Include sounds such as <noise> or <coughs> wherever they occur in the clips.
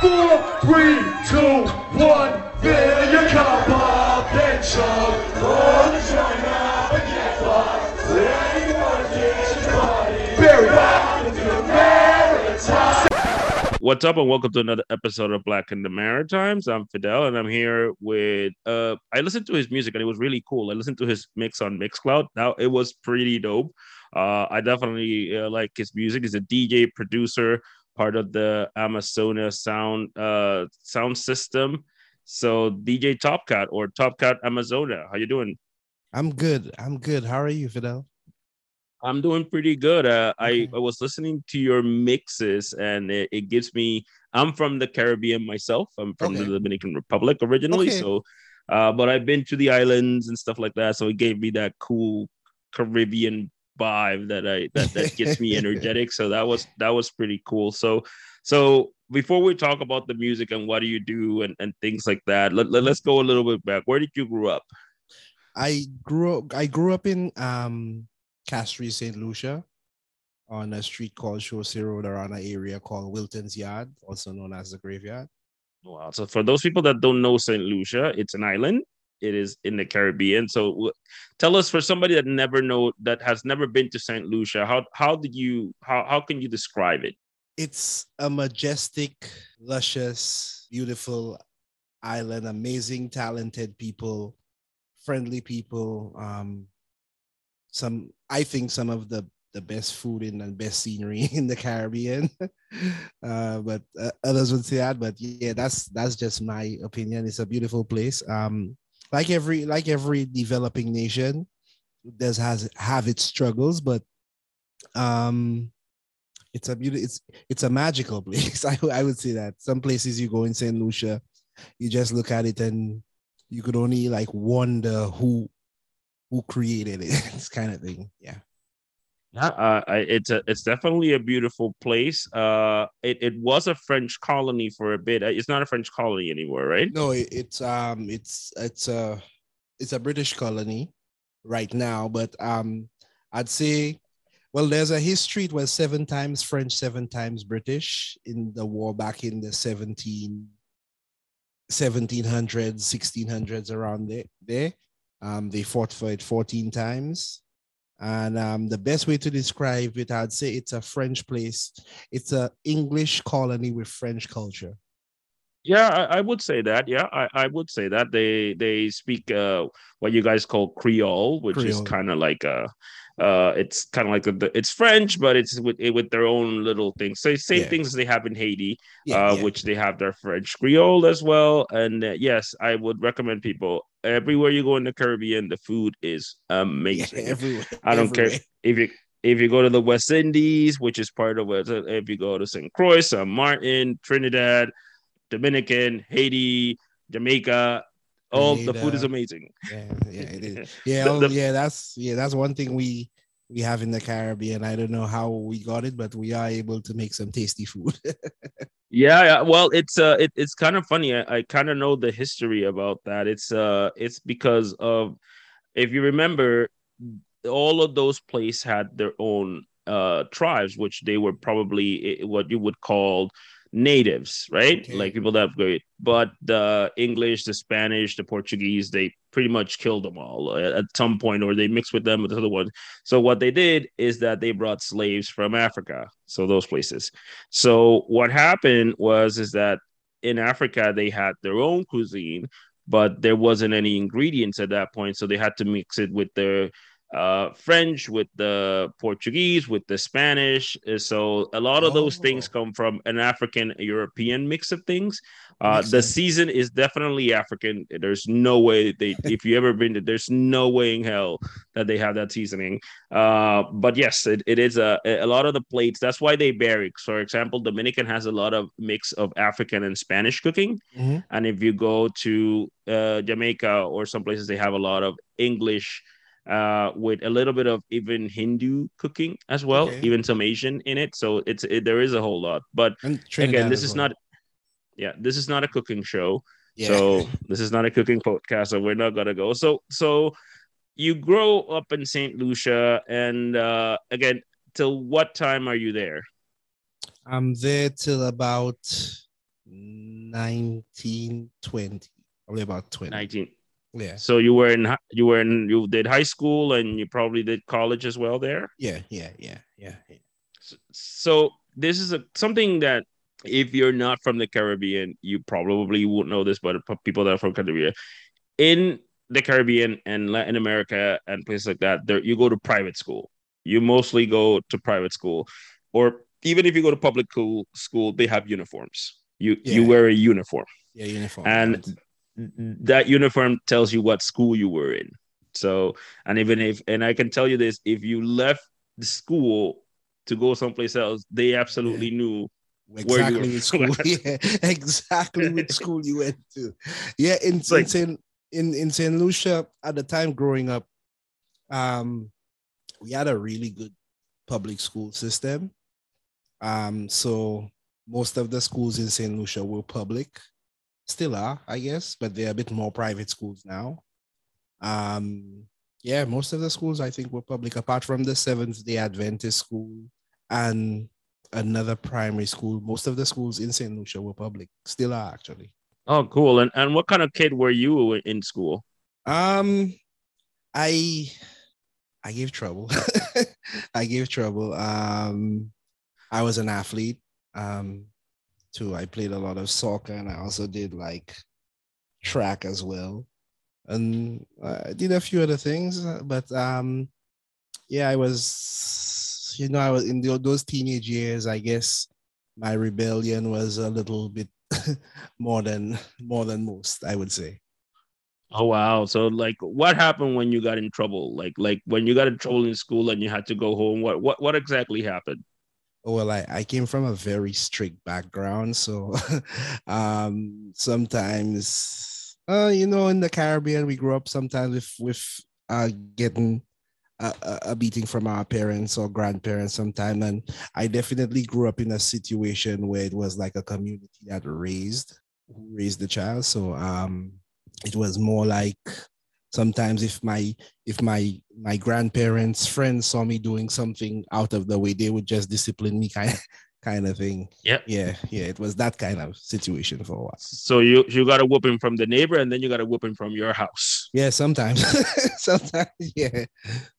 Four, three, two, one. Your get fucked. Ready for the kitchen party. Barry, welcome to the Maritime. What's up, and welcome to another episode of Black in the Maritimes. I'm Fidel, and I'm here with. Uh, I listened to his music, and it was really cool. I listened to his mix on Mixcloud. Now it was pretty dope. Uh, I definitely uh, like his music. He's a DJ producer, part of the Amazonia sound uh, sound system. So DJ Topcat or Topcat Amazonia, how you doing? I'm good. I'm good. How are you, Fidel? I'm doing pretty good. Uh, I, I was listening to your mixes, and it, it gives me. I'm from the Caribbean myself. I'm from Okay. the Dominican Republic originally, Okay. so, uh, but I've been to the islands and stuff like that. So it gave me that cool Caribbean vibe that I that that gets me <laughs> energetic. So that was that was pretty cool. So so before we talk about the music and what do you do and, and things like that, let, let, us go a little bit back. Where did you grow up? I grew up. I grew up in um Castries, Saint Lucia, on a street called Chaussee Road around an area called Wilton's Yard, also known as the Graveyard. Wow. So for those people that don't know St. Lucia, it's an island. It is in the Caribbean. So tell us for somebody that never know that has never been to St. Lucia, how how did you how how can you describe it? It's a majestic, luscious, beautiful island. Amazing, talented people, friendly people. Um, some I think some of the the best food and best scenery <laughs> in the Caribbean. <laughs> uh, but uh, others would say that. But yeah, that's that's just my opinion. It's a beautiful place. Um, like every like every developing nation, does has have its struggles, but um, it's a beauty. It's it's a magical <laughs> place. I I would say that some places you go in Saint Lucia, you just look at it and you could only like wonder who who created it. <laughs> it's kind of thing. Yeah. Yeah, uh, it's a it's definitely a beautiful place. Uh, it, it was a French colony for a bit. Uh, It's not a French colony anymore, right? No, it, it's um it's it's a it's a British colony right now, but um I'd say well there's a history it was seven times French, seven times British in the war back in the 17 1700s, 1600s around there. there. Um they fought for it 14 times. And um, the best way to describe it, I'd say it's a French place. It's an English colony with French culture. Yeah, I, I would say that. Yeah, I, I would say that they they speak uh what you guys call Creole, which is kind of like a uh it's kind of like a, it's French, but it's with with their own little things. So same Yeah. things they have in Haiti, Yeah, uh, yeah. which they have their French Creole as well. And uh, yes, I would recommend people everywhere you go in the Caribbean, the food is Yeah, amazing. everywhere. I don't care if you if you go to the West Indies, which is part of it, if you go to St. Croix, St. Martin, Trinidad, Dominican, Haiti, Jamaica, all the food is amazing. Yeah, yeah, it is. <laughs> Yeah, The- oh, the- yeah. That's yeah. That's one thing we we have in the Caribbean. I don't know how we got it, but we are able to make some tasty food. <laughs> Yeah. Well, it's uh, it, it's kind of funny. I, I kind of know the history about that. It's uh, it's because of if you remember, all of those places had their own uh tribes, which they were probably eh, what you would call natives, right? Okay. Like people that great. But the English, the Spanish, the Portuguese, they pretty much killed them all at, at some point, or they mixed with them with the other ones. So what they did is that they brought slaves from Africa, so those places. So what happened was is that in Africa they had their own cuisine, but there wasn't any ingredients at that point, so they had to mix it with their uh, French, with the Portuguese, with the Spanish. Uh, So a lot of those things Oh. come from an African European mix of things. Uh, the sense. season is definitely African. There's no way they, <laughs> if you ever been to, there's no way in hell that they have that seasoning. Uh, but yes, it, it is a a lot of the plates. That's why they vary. For example, Dominican has a lot of mix of African and Spanish cooking, Mhm. and if you go to uh, Jamaica or some places, they have a lot of English. Uh, with a little bit of even Hindu cooking as well, Okay. even some Asian in it. So it's it, there is a whole lot. But And Trinidad again, this is well. not, yeah, this is not a cooking show. Yeah. So this is not a cooking podcast, so we're not gonna go. So so you grow up in Saint Lucia, and uh, again, till what time are you there? I'm there till about 19, 20, probably about 20. 19. Yeah. So you were in you were in you did high school and you probably did college as well there. Yeah, yeah, yeah, yeah. yeah. S- So this is a something that if you're not from the Caribbean, you probably won't know this, but people that are from Caribbean, in the Caribbean and Latin America and places like that, there you go to private school. You mostly go to private school, or even if you go to public school, school they have uniforms. You you wear a uniform. Yeah, uniform. And. That uniform tells you what school you were in. So, and even if, and I can tell you this, if you left the school to go someplace else, they absolutely knew. where you exactly were which school. <laughs> yeah, exactly which school you went to. Yeah, in It's like- Saint in in Saint Lucia at the time growing up, um, we had a really good public school system. Um, so most of the schools in Saint Lucia were public, still are, I guess, but they're a bit more private schools now. Um, yeah, most of the schools I think were public, apart from the Seventh Day Adventist school and another primary school. Most of the schools in St. Lucia were public, still are actually. Oh, cool. And and what kind of kid were you in school? Um, I I gave trouble. <laughs> I gave trouble. Um, I was an athlete. Um, too. I played a lot of soccer, and I also did like track as well, and I did a few other things. uh, But um, yeah, I was, you know, I was in tho- those teenage years. I guess my rebellion was a little bit <laughs> more than more than most. I would say. Oh wow. So like what happened when you got in trouble? Like like when you got in trouble in school and you had to go home, what what what exactly happened? Well, I, I came from a very strict background. So <laughs> um sometimes uh you know in the Caribbean we grew up sometimes with with uh getting a, a- beating from our parents or grandparents sometime and I definitely grew up in a situation where it was like a community that raised raised the child. So um it was more like sometimes if my if my my grandparents friends saw me doing something out of the way they would just discipline me kind <laughs> kind of thing yeah yeah yeah it was that kind of situation for a while So you you got a whooping from the neighbor and then you got a whooping from your house. yeah sometimes <laughs> sometimes yeah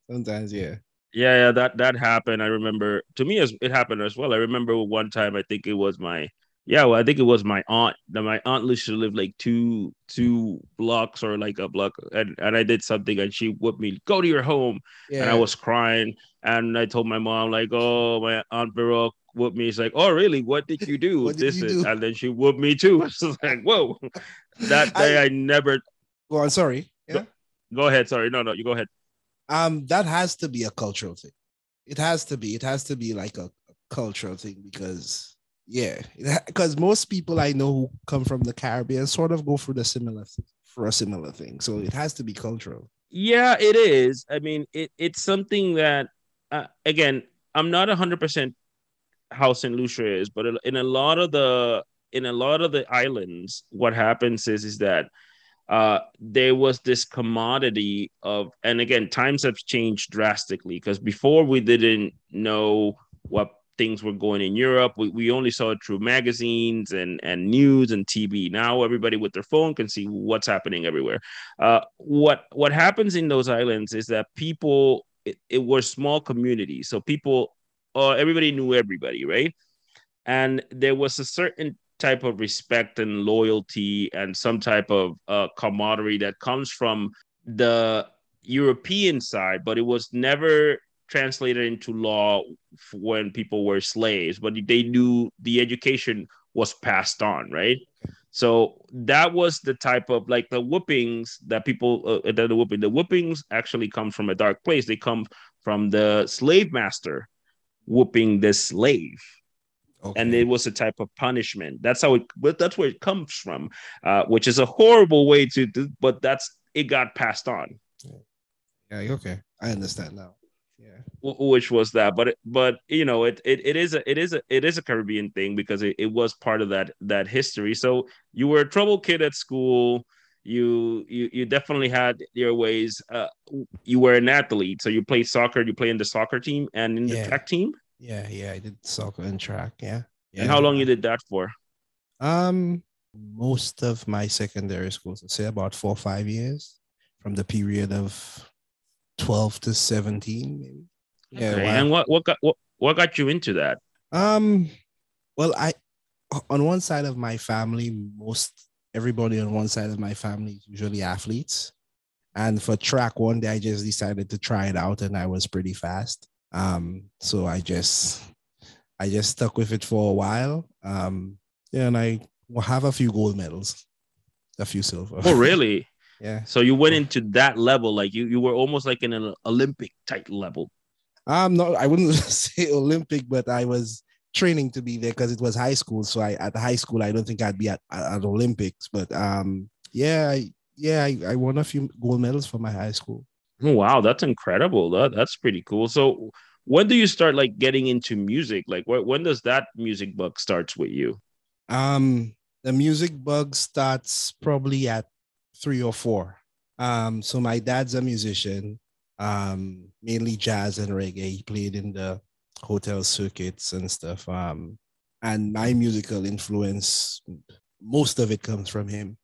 sometimes yeah Yeah, yeah, that that happened. I remember to me as it happened as well. I remember one time I think it was my yeah, well, I think it was my aunt. That my aunt literally lived like two two blocks or like a block, and, and I did something and she whooped me. Go to your home, yeah and I was crying, and I told my mom like, "Oh, my aunt Baroque whooped me." She's like, "Oh, really? What did you do?" <laughs> Did this you is, do? and then she whooped me too. <laughs> It's like, whoa, that day I, never. go on sorry yeah Go ahead. Sorry, no, no, you go ahead. um that has to be a cultural thing it has to be it has to be like a, a cultural thing because yeah because most people i know who come from the caribbean sort of go through the similar for a similar thing so it has to be cultural Yeah, it is. I mean, it, it's something that, uh, again, I'm not 100% how St. Lucia is, but in a lot of the in a lot of the islands, what happens is is that uh, there was this commodity of, and again, times have changed drastically because before we didn't know what things were going in Europe. We, we only saw it through magazines and, and news and TV. Now everybody with their phone can see what's happening everywhere. Uh, what what happens in those islands is that people it, it were small communities, so people, uh, everybody knew everybody, right? And there was a certain type of respect and loyalty and some type of uh, camaraderie that comes from the European side, but it was never translated into law when people were slaves, but they knew the education was passed on, right? So that was the type of like the whoopings that people, uh, the, the whooping, the whoopings actually come from a dark place. They come from the slave master whooping the slave okay. and it was a type of punishment. That's how it. But that's where it comes from, uh, which is a horrible way to do. But that's it got passed on, yeah okay i understand now yeah wh- which was that. But but you know it, it it is a it is a it is a Caribbean thing because it, it was part of that that history. So you were a trouble kid at school. You you you definitely had your ways. Uh, you were an athlete, so you played soccer. You play in the soccer team and in the track team. yeah yeah i did soccer and track yeah yeah And how long you did that for? Um, most of my secondary schools, I say about four or five years, from the period of twelve to seventeen, maybe. Yeah. Okay, wow. And what what got what, what got you into that? Um, well, I on one side of my family, most everybody on one side of my family is usually athletes. And for track one day, I just decided to try it out and I was pretty fast. Um, so I just I just stuck with it for a while. Um, yeah, and I have a few gold medals, a few silver. Oh, really? <laughs> yeah. So you went into that level, like you you were almost like in an Olympic type level. I'm not. I wouldn't <laughs> say Olympic, but I was training to be there because it was high school. So I at high school, I don't think I'd be at, at Olympics. But um, yeah, I, yeah, I, I won a few gold medals for my high school. Oh, wow, that's incredible. That that's pretty cool. So when do you start like getting into music? Like wh- when does that music bug starts with you? Um, the music bug starts probably at three or four. Um, so my dad's a musician, um, mainly jazz and reggae. He played in the hotel circuits and stuff. Um, and my musical influence, most of it comes from him.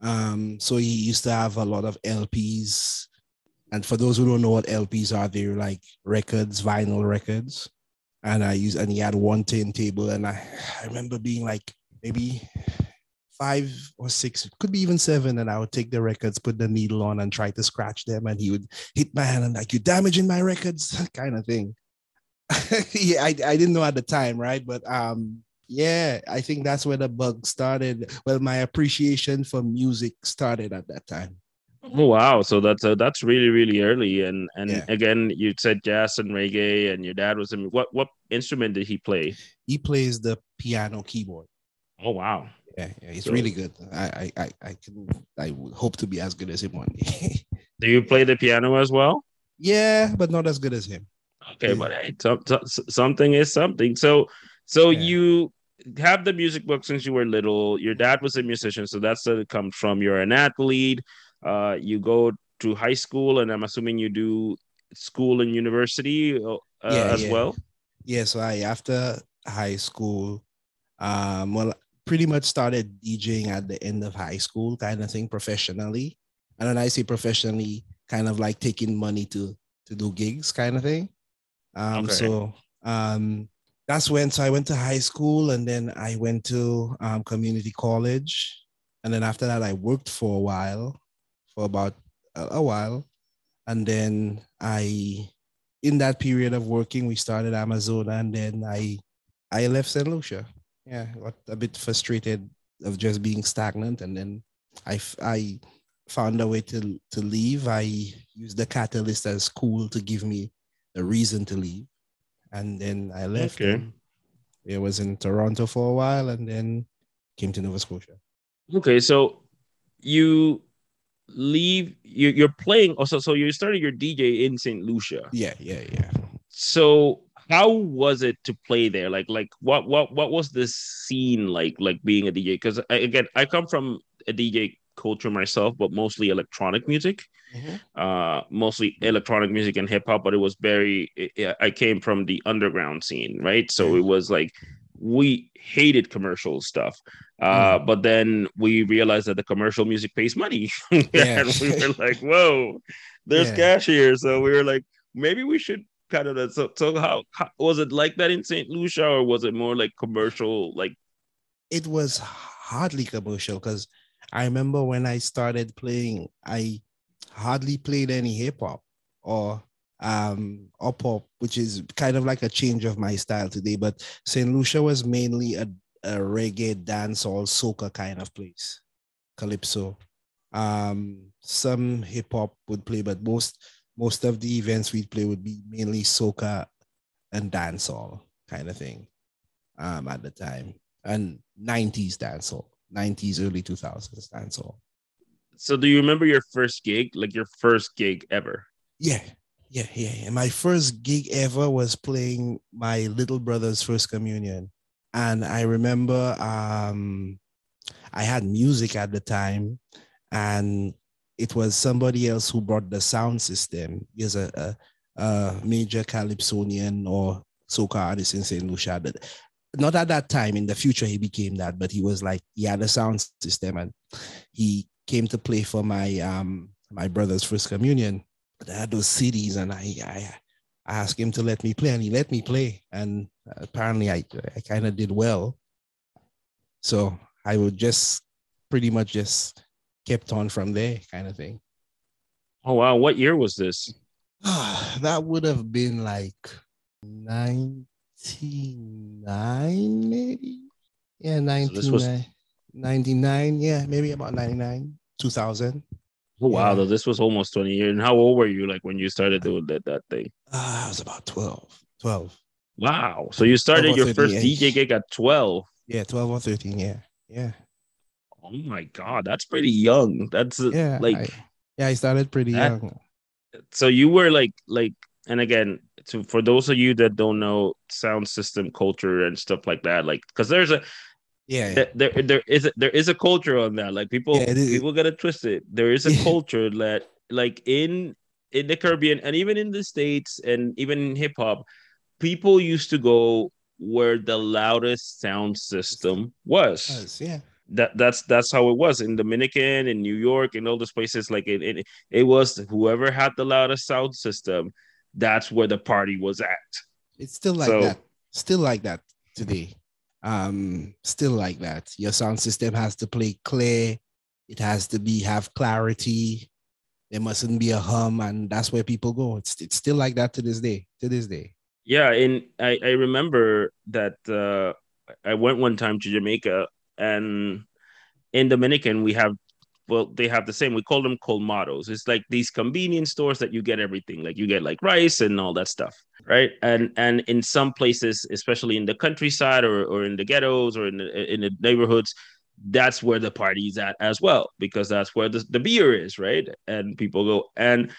Um, so he used to have a lot of LPs. And for those who don't know what LPs are, they're like records, vinyl records. And I use and he had one turntable, and I, I remember being like maybe five or six, could be even seven, and I would take the records, put the needle on, and try to scratch them, and he would hit my hand and like you're damaging my records, <laughs> kind of thing. <laughs> yeah, I, I didn't know at the time, right? But um, yeah, I think that's where the bug started. Well, my appreciation for music started at that time. Oh wow, so that's uh, that's really really early. And and Yeah. again, you said jazz and reggae, and your dad was in what what instrument did he play? He plays the piano keyboard. Oh wow. Yeah, yeah he's So- really good. I, I, I, I can, I would hope to be as good as him one day. <laughs> Do you play the piano as well? yeah, but not as good as him. Okay, Yeah. but hey, some, some- something is something. So, so Yeah. you have the music book since you were little. Your dad was a musician, so that's where it comes from. You're an athlete. Uh, you go to high school, and I'm assuming you do school and university uh, Yeah, as well. Yeah, so I after high school, um, well, pretty much started DJing at the end of high school, kind of thing, professionally. And when I say professionally, kind of like taking money to to do gigs, kind of thing. Um, Okay. so um, that's when so I went to high school, and then I went to um, community college, and then after that I worked for a while, for about a, a while, and then I in that period of working, we started Amazon, and then I I left St. Lucia. Yeah, got a bit frustrated of just being stagnant, and then I I found a way to to leave. I used the catalyst as cool to give me the reason to leave, and then I left. Okay. It was in Toronto for a while, and then came to Nova Scotia. Okay, so you leave. You, you're playing. Oh, also, so you started your DJ in Saint Lucia. Yeah, yeah, yeah. so how was it to play there? Like like what what what was the scene like like being a dj because again i come from a dj culture myself but mostly electronic music. Uh mostly electronic music and hip hop but it was very i I came from the underground scene right? So it was like we hated commercial stuff. Uh but then we realized that the commercial music pays money. <laughs> And we were like whoa there's Yeah. cash here. So we were like maybe we should kind of that so so how, how was it like that in st lucia or was it more like commercial like it was hardly commercial because I remember when I started playing, I hardly played any hip hop or um or pop, which is kind of like a change of my style today. But St. Lucia was mainly a, a reggae dancehall soca kind of place, calypso. Um, some hip hop would play, but most most of the events we'd play would be mainly soca and dancehall kind of thing. Um, at the time and 90s dancehall, 90s, early 2000s dancehall. so do you remember your first gig like your first gig ever Yeah, yeah, yeah. yeah. My first gig ever was playing my little brother's first communion. And I remember um, I had music at the time, and it was somebody else who brought the sound system. He's a, a, a major calypsonian or soca artist in St. Lucia. That not at that time. In the future, he became that, but he was like he had a sound system, and he came to play for my um my brother's first communion. But I had those CDs, and I I, I asked him to let me play, and he let me play, and apparently I I kind of did well. So I would just pretty much just kept on from there, kind of thing. Oh wow! What year was this? <sighs> that would have been like 99 maybe? Yeah 99 so was... 99 yeah maybe about 99 2000 oh wow yeah. this was almost 20 years. And how old were you like when you started doing that that thing? Uh, i was about 12 12 wow. So you started your first dj gig at 12 yeah 12 or 13 yeah yeah oh my god that's pretty young. That's uh, yeah like I, yeah i started pretty that, young. So you were like like and again to for those of you that don't know sound system culture and stuff like that like because there's a yeah, yeah. There, there is a, there is a culture on that. Like people yeah, people get it. Twisted there is a yeah. <laughs> culture that like in in the caribbean and even in the states and even in hip-hop people used to go where the loudest sound system was yeah that that's that's how it was in Dominican, in New York, in all those places. Like it, it, it was whoever had the loudest sound system. That's where the party was at. It's still like so, that. Still like that today. Um, still like that. Your sound system has to play clear. It has to be have clarity. There mustn't be a hum, and that's where people go. It's it's still like that to this day. To this day. Yeah, and I I remember that uh, I went one time to Jamaica and in Dominican we have well they have the same. We call them colmados. It's like these convenience stores that you get everything. Like you get like rice and all that stuff right? And and in some places especially in the countryside or, or in the ghettos or in the, in the neighborhoods that's where the party's at as well because that's where the, the beer is right? And people go. And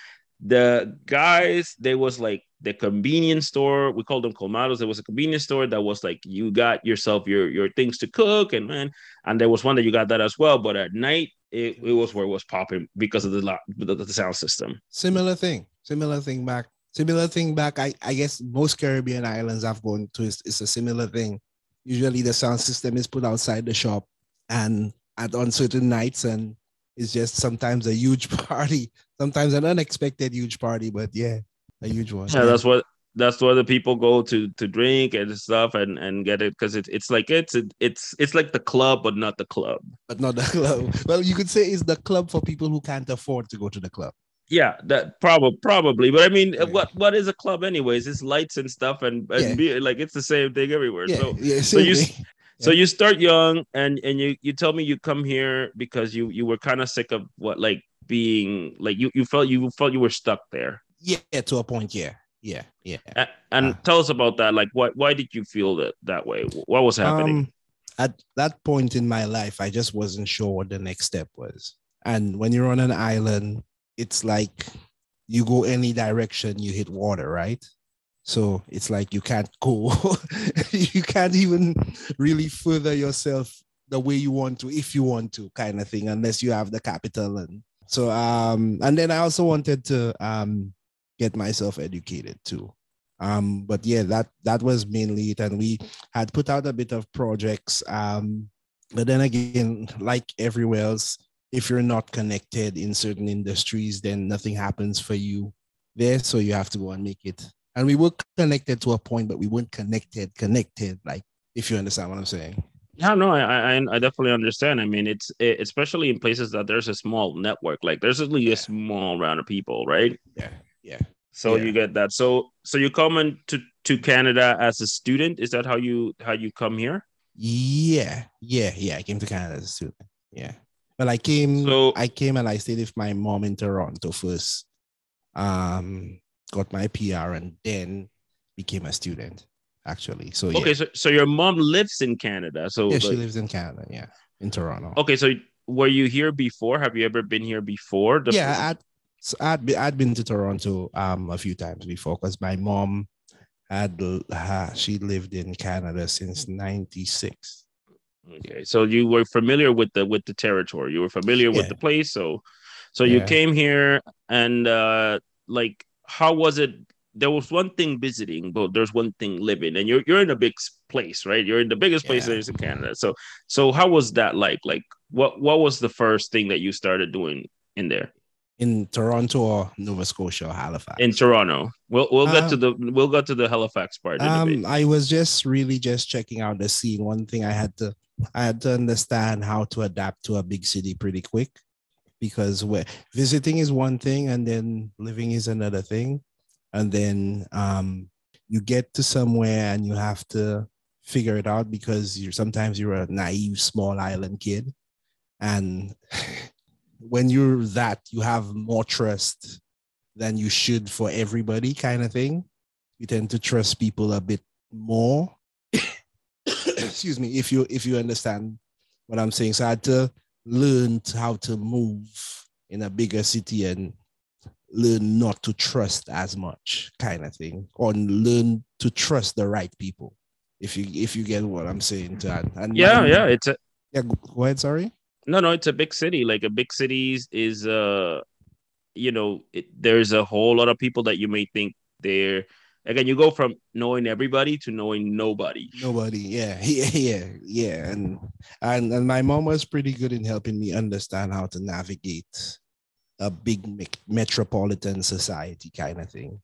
the guys they was like the convenience store we called them colmados. There was a convenience store that was like you got yourself your your things to cook and man and there was one that you got that as well but at night it, it was where it was popping because of the, the the sound system. Similar thing similar thing back similar thing back i i guess most caribbean islands i've gone to is, is a similar thing. Usually the sound system is put outside the shop and at on certain nights and it's just sometimes a huge <laughs> party, sometimes an unexpected huge party, but yeah, a huge one. Yeah, that's what that's where the people go to to drink and stuff and and get it because it's it's like it's it's it's like the club but not the club but not the <laughs> club well you could say it's the club for people who can't afford to go to the club yeah that probably probably but i mean yeah. what what is a club anyways it's lights and stuff and, and yeah. beer, like it's the same thing everywhere yeah. so yeah, so you <laughs> so you start young, and and you you tell me you come here because you you were kind of sick of what like being like you you felt you felt you were stuck there. Yeah, to a point. Yeah, yeah, yeah. And, and uh, tell us about that. Like, why why did you feel that that way? What was happening? Um, at that point in my life, I just wasn't sure what the next step was. And when you're on an island, it's like you go any direction, you hit water, right? So it's like you can't go, <laughs> you can't even really further yourself the way you want to, if you want to, kind of thing, unless you have the capital. And so, um, and then I also wanted to um get myself educated too. Um, but yeah, that that was mainly it. And we had put out a bit of projects. Um, but then again, like everywhere else, if you're not connected in certain industries, then nothing happens for you there. So you have to go and make it and we were connected to a point, but we weren't connected, connected. Like if you understand what I'm saying. Yeah, no, I, I, I definitely understand. I mean, it's it, especially in places that there's a small network, like there's only yeah. a small round of people, right? Yeah, yeah. So yeah. you get that. So so you come into to to Canada as a student. Is that how you how you come here? Yeah, yeah, yeah. I came to Canada as a student. Yeah, but I came. So I came and I stayed with my mom in Toronto first. Um, got my PR, and then became a student. Actually, so okay, yeah. so so your mom lives in Canada. So yeah, she lives in Canada. Yeah, in Toronto. Okay, so were you here before? Have you ever been here before? Yeah, so I'd, be, I'd been to Toronto um a few times before because my mom had uh, she lived in Canada since '96. Okay, so you were familiar with the with the territory. You were familiar yeah. with the place. So, so you came here and uh like how was it there was one thing visiting, but there's one thing living, and you're you're in a big place, right? You're in the biggest place Yeah. there is in Canada. So so how was that like? Like what what was the first thing that you started doing in there In Toronto or Nova Scotia or Halifax? in Toronto? We'll we'll get Uh, to the we'll get to the Halifax part in a bit. Um, I was just really just checking out the scene. One thing I had to I had to understand how to adapt to a big city pretty quick because where visiting is one thing and then living is another thing. And then um you get to somewhere and you have to figure it out because you're sometimes you're a naive small island kid. And <laughs> when you're that, you have more trust than you should for everybody kind of thing you tend to trust people a bit more. <coughs> Excuse me, if you if you understand what I'm saying. So I had to learn how to move in a bigger city and learn not to trust as much, kind of thing, or learn to trust the right people. If you if you get what I'm saying, to that. And yeah, my- yeah, it's a yeah. Go ahead. Sorry. No, no, it's a big city. Like a big city is uh, you know, it, there's a whole lot of people that you may think they're again. You go from knowing everybody to knowing nobody. Nobody, <laughs> yeah, yeah, yeah, and and and my mom was pretty good in helping me understand how to navigate a big me- metropolitan society kind of thing.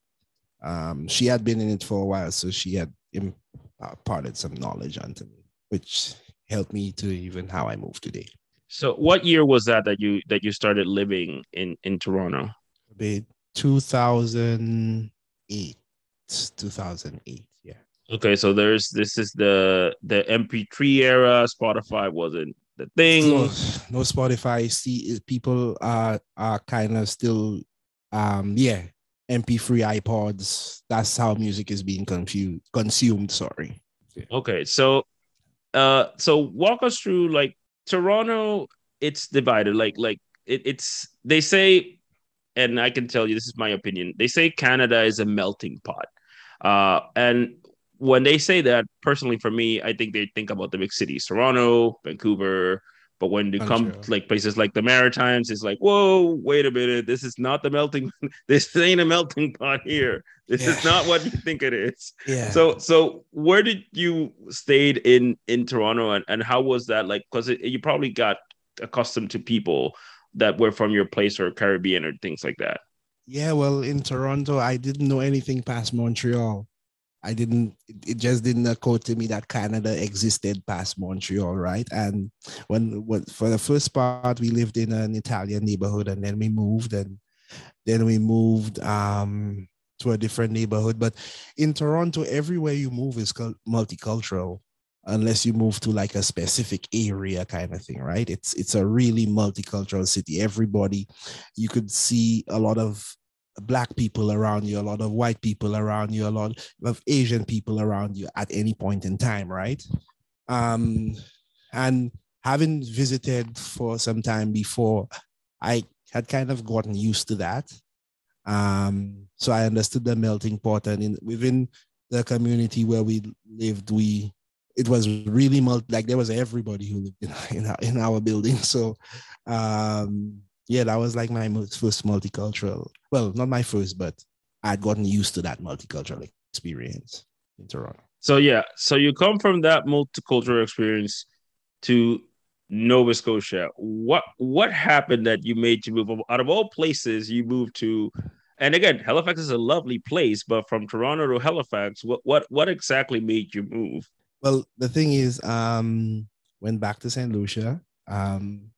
Um, she had been in it for a while, so she had uh, imparted some knowledge onto me, which helped me to even how I move today. So, what year was that that you that you started living in in Toronto? About 2008, 2008, yeah. Okay, so there's this is the the MP3 era. Spotify wasn't the thing. no, no Spotify. See, people are are kind of still, um, yeah, MP3 iPods. That's how music is being confused consumed. Sorry. Okay, so uh so walk us through like Toronto, it's divided. Like like it, it's they say, and I can tell you this is my opinion. They say Canada is a melting pot. Uh and when they say that, personally for me, I think they think about the big cities, Toronto, Vancouver. But when they come to like places like the Maritimes, it's like, whoa, wait a minute, this is not the melting. <laughs> This ain't a melting pot here. This is not what you think it is. Yeah. So so where did you stayed in in Toronto and, and how was that like because you probably got accustomed to people that were from your place or Caribbean or things like that. Yeah, well, in Toronto, I didn't know anything past Montreal. I didn't, it just didn't occur to me that Canada existed past Montreal, right? And when, when for the first part, we lived in an Italian neighborhood and then we moved and then we moved um, to a different neighborhood. But in Toronto, everywhere you move is cul- multicultural unless you move to like a specific area kind of thing, right? It's it's a really multicultural city. Everybody you could see a lot of black people around you, a lot of white people around you, a lot of Asian people around you at any point in time, right? Um, and having visited for some time before, I had kind of gotten used to that. Um, so I understood the melting pot, and in within the community where we lived, we it was really multi, like there was everybody who lived in, <laughs> in, our, in our building. So um yeah, that was like my mo- first multicultural. Well, not my first, but I'd gotten used to that multicultural experience in Toronto. So yeah, so you come from that multicultural experience to Nova Scotia. What what happened that you made you move out of all places you moved to and again, Halifax is a lovely place, but from Toronto to Halifax, what what what exactly made you move? Well, the thing is, um, went back to St. Lucia, um,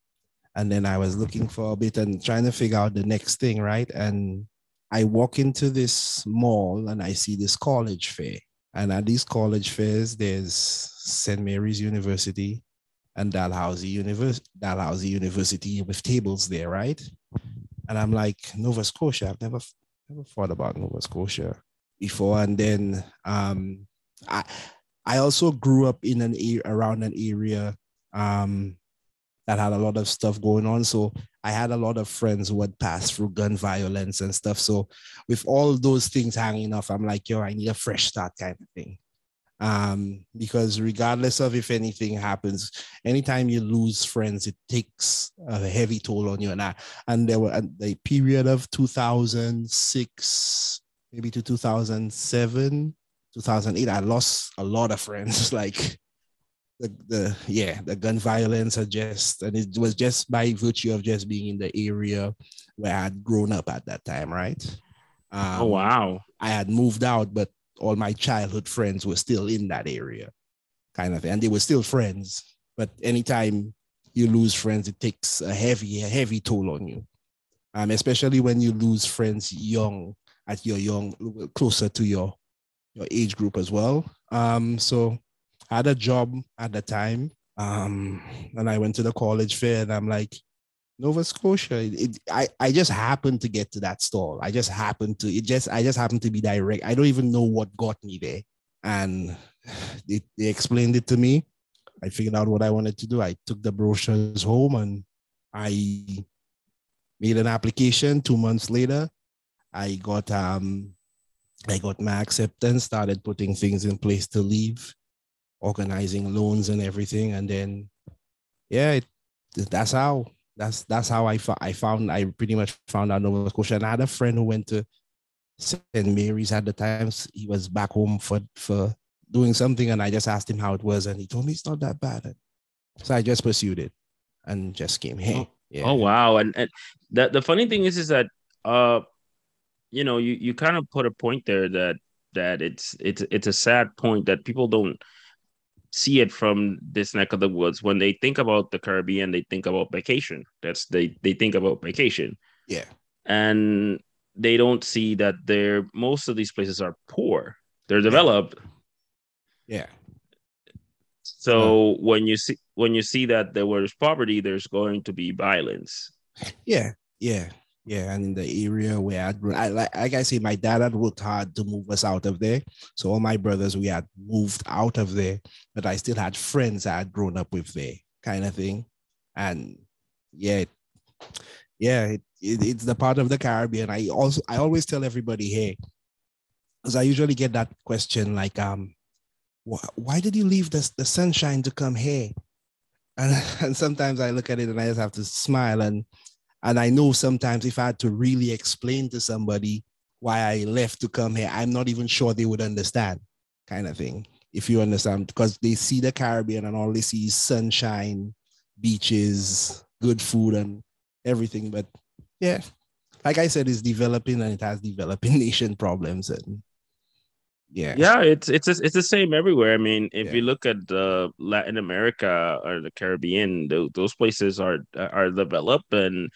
and then I was looking for a bit and trying to figure out the next thing, right? And I walk into this mall and I see this college fair, and at these college fairs, there's St. Mary's University and Dalhousie University, Dalhousie University with tables there, right? And I'm like, Nova Scotia. I've never never thought about Nova Scotia before, and then um, I. I also grew up in an around an area um, that had a lot of stuff going on. So I had a lot of friends who had passed through gun violence and stuff. So with all those things hanging off, I'm like, yo, I need a fresh start kind of thing. Um, because regardless of if anything happens, anytime you lose friends, it takes a heavy toll on you. And I, and there were the period of 2006 maybe to 2007, 2008, I lost a lot of friends. <laughs> like the, the yeah, the gun violence are just, and it was just by virtue of just being in the area where I had grown up at that time, right? Um, oh wow. I had moved out, but all my childhood friends were still in that area, kind of, and they were still friends. But anytime you lose friends, it takes a heavy, a heavy toll on you. Um, especially when you lose friends young, at your young, closer to your your age group as well. Um, so Had a job at the time, um, and I went to the college fair, and I'm like, Nova Scotia. It, it, I I just happened to get to that stall. I just happened to. It just I just happened to be direct. I don't even know what got me there, and they, they explained it to me. I figured out what I wanted to do. I took the brochures home and I made an application. Two months later, I got um I got my acceptance. Started putting things in place to leave, organizing loans and everything, and then yeah, it, that's how that's that's how I, I found I pretty much found out Nova Scotia. And I had a friend who went to St. Mary's at the times. He was back home for for doing something, and I just asked him how it was, and he told me it's not that bad. So I just pursued it and just came here. Oh, yeah. oh wow! And and the the funny thing is, is that uh, you know, you you kind of put a point there that that it's it's it's a sad point that people don't see it from this neck of the woods. When they think about the caribbean they think about vacation. That's they they think about vacation. Yeah. And they don't see that they're most of these places are poor. They're developed. Yeah. So uh, when you see when you see that there was poverty there's going to be violence. Yeah. Yeah yeah, and in the area where I'd, I like, like I say, my dad had worked hard to move us out of there. So all my brothers, we had moved out of there, but I still had friends I had grown up with there, kind of thing. And yeah, yeah, it, it, it's the part of the Caribbean. I also I always tell everybody here, because I usually get that question like, um, wh- why did you leave the, the sunshine to come here? And, <laughs> and sometimes I look at it and I just have to smile and and I know sometimes if I had to really explain to somebody why I left to come here, I'm not even sure they would understand, kind of thing. If you understand, because they see the Caribbean and all they see is sunshine, beaches, good food, and everything. But yeah, like I said, it's developing and it has developing <laughs> nation problems. And yeah, yeah, it's it's it's the same everywhere. I mean, if yeah. you look at uh, Latin America or the Caribbean, those places are are developed and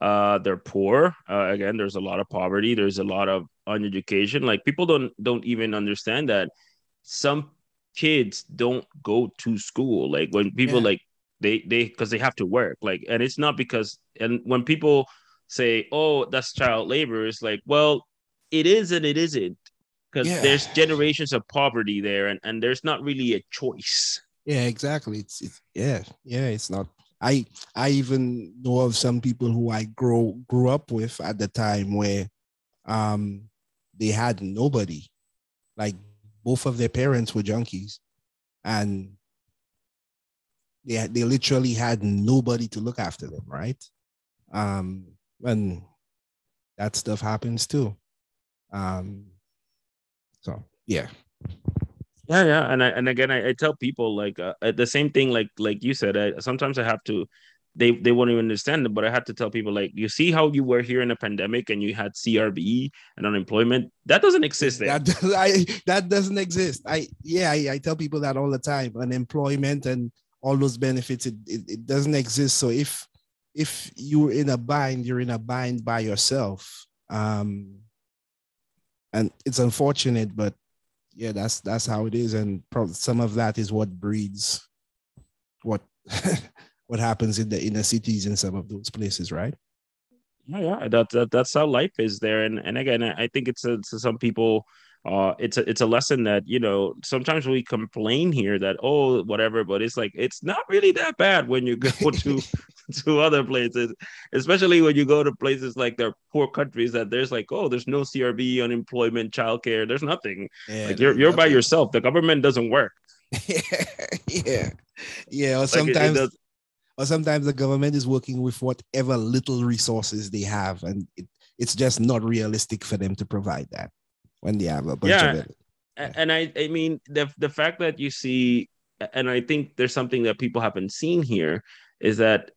uh they're poor. Uh, again there's a lot of poverty. There's a lot of uneducation. Like people don't don't even understand that some kids don't go to school. Like when people yeah. like they they because they have to work. Like and it's not because and when people say oh that's child labor it's like well it is and it isn't because yeah. there's generations of poverty there and and there's not really a choice yeah exactly it's, it's yeah yeah it's not I I even know of some people who I grow grew up with at the time where um they had nobody. Like both of their parents were junkies and they had, they literally had nobody to look after them, right? Um and that stuff happens too. Um so yeah. Yeah yeah and I, and again I, I tell people like uh, the same thing like like you said I, sometimes i have to they they won't even understand it but i had to tell people like you see how you were here in a pandemic and you had CERB and unemployment? That doesn't exist there. that, does, <laughs> I, that doesn't exist. I yeah I, I tell people that all the time. Unemployment and all those benefits it, it, it doesn't exist. So if if you're in a bind you're in a bind by yourself. Um and it's unfortunate but yeah, that's that's how it is, and some of that is what breeds what <laughs> what happens in the inner cities in some of those places, right? Yeah, yeah, that, that that's how life is there, and and again, I think it's a, to some people uh it's a it's a lesson that you know sometimes we complain here that oh whatever but it's like it's not really that bad when you <laughs> go to to other places especially when you go to places like their poor countries that there's like oh there's no CERB unemployment childcare there's nothing. Yeah, like you're you're nothing. by yourself. The government doesn't work. <laughs> Yeah. Yeah or like sometimes it, it or sometimes the government is working with whatever little resources they have and it, it's just not realistic for them to provide that when they have a bunch Yeah. of it. A- and I I mean the the fact that you see and I think there's something that people haven't seen here is that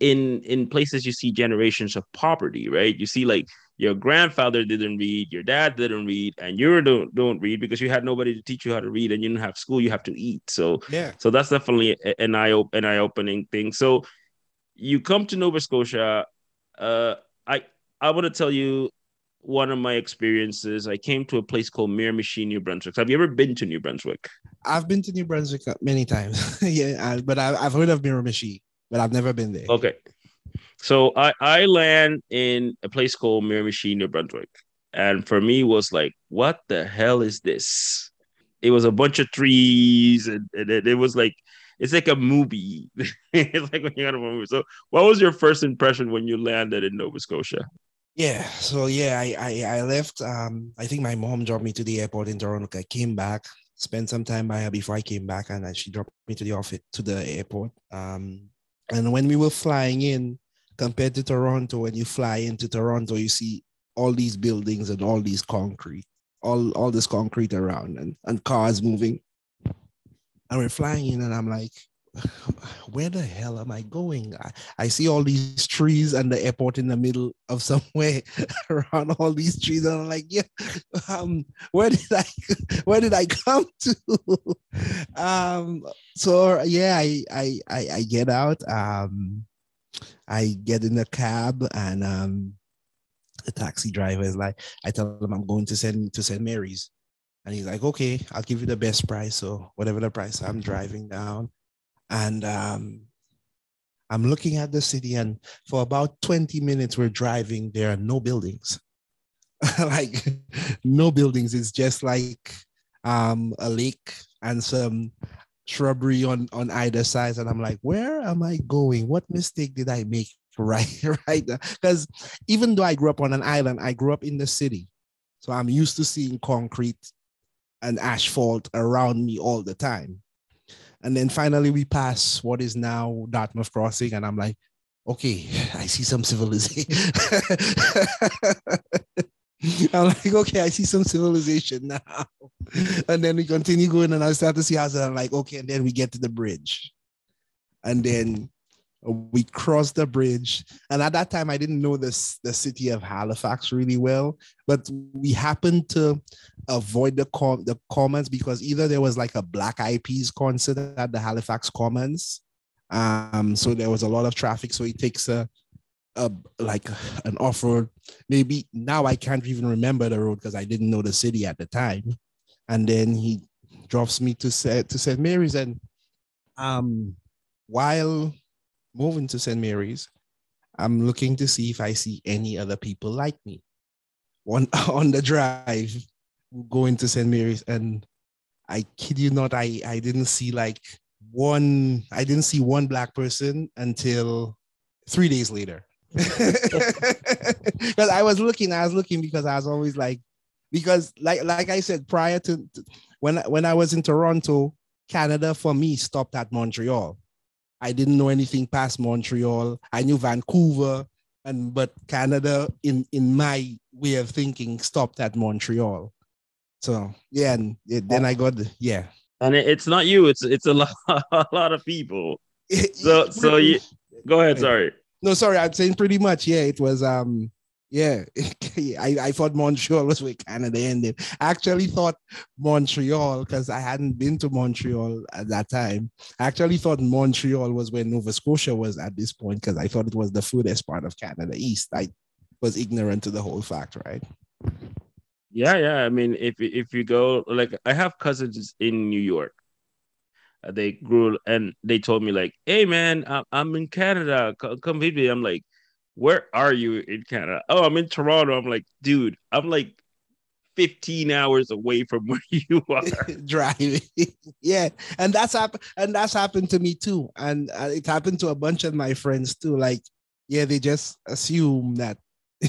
in in places you see generations of poverty, right? You see like your grandfather didn't read, your dad didn't read, and you don't don't read because you had nobody to teach you how to read and you didn't have school, you have to eat. So Yeah. so that's definitely an eye op- an eye opening thing. So you come to Nova Scotia. Uh, I I want to tell you one of my experiences. I came to a place called Miramichi, New Brunswick. Have you ever been to New Brunswick? I've been to New Brunswick uh, many times. <laughs> yeah, I, but I, I've heard of Miramichi, but I've never been there. Okay. So I I land in a place called Miramichi, New Brunswick, and for me was like, what the hell is this? It was a bunch of trees, and, and it, it was like it's like a movie. <laughs> it's like when you got a movie. So, what was your first impression when you landed in Nova Scotia? Yeah. So yeah, I, I I left. Um, I think my mom dropped me to the airport in Toronto. I came back, spent some time by her before I came back, and she dropped me to the office to the airport. Um, and when we were flying in, compared to Toronto, when you fly into Toronto, you see all these buildings and all these concrete, all all this concrete around, and and cars moving. And we're flying in, and I'm like, <sighs> where the hell am I going? I, I see all these trees and the airport in the middle of somewhere <laughs> around all these trees. And I'm like, yeah, <laughs> um, where did I <laughs> where did I come to? um, so yeah, I I I, I get out. Um, I get in a cab and um the taxi driver is like, I tell him I'm going to send to St. Mary's. And he's like, okay, I'll give you the best price. So whatever the price, I'm driving down and um, I'm looking at the city, and for about 20 minutes, we're driving. There are no buildings, <laughs> like no buildings. It's just like um, a lake and some shrubbery on on either side. And I'm like, where am I going? What mistake did I make? <laughs> Right, right. Because even though I grew up on an island, I grew up in the city, so I'm used to seeing concrete and asphalt around me all the time. And then finally we pass what is now Dartmouth Crossing, and I'm like, okay, I see some civilization. <laughs> I'm like, okay, I see some civilization now. And then we continue going, and I start to see houses. I'm like, okay, and then we get to the bridge. And then we cross the bridge. And at that time, I didn't know this the city of Halifax really well, but we happened to avoid the com- the commons because either there was like a Black Peas concert at the Halifax Commons, um, so there was a lot of traffic. So it takes a, a like an off road. Maybe now I can't even remember the road because I didn't know the city at the time. And then he drops me to St. to St. Mary's, and um, while moving to St. Mary's, I'm looking to see if I see any other people like me on <laughs> on the drive going to St. Mary's, and I kid you not, I I didn't see like one. I didn't see one black person until three days later. <laughs> Because I was looking, I was looking because I was always like, because like like I said prior to when when I was in Toronto, Canada for me stopped at Montreal. I didn't know anything past Montreal. I knew Vancouver, and but Canada, in in my way of thinking, stopped at Montreal. So yeah, and it, then I got the, yeah. And it, it's not you; it's it's a lot, <laughs> a lot of people. <laughs> So so you go ahead. Sorry. no, sorry, I'm saying pretty much. Yeah, it was um, yeah. <laughs> I, I thought Montreal was where Canada ended. I actually thought Montreal because I hadn't been to Montreal at that time. I actually thought Montreal was where Nova Scotia was at this point because I thought it was the furthest part of Canada East. I was ignorant to the whole fact, right? Yeah, yeah. I mean, if if you go, like, I have cousins in New York. They grew and they told me like, "Hey, man, I'm, in Canada. Co- Come visit." me." I'm like, "Where are you in Canada?" Oh, I'm in Toronto. I'm like, "Dude, I'm like 15 hours away from <laughs> where you are." <laughs> driving. <laughs> yeah, and that's happened, and that's happened to me too, and uh, it happened to a bunch of my friends too. Like, yeah, they just assume that,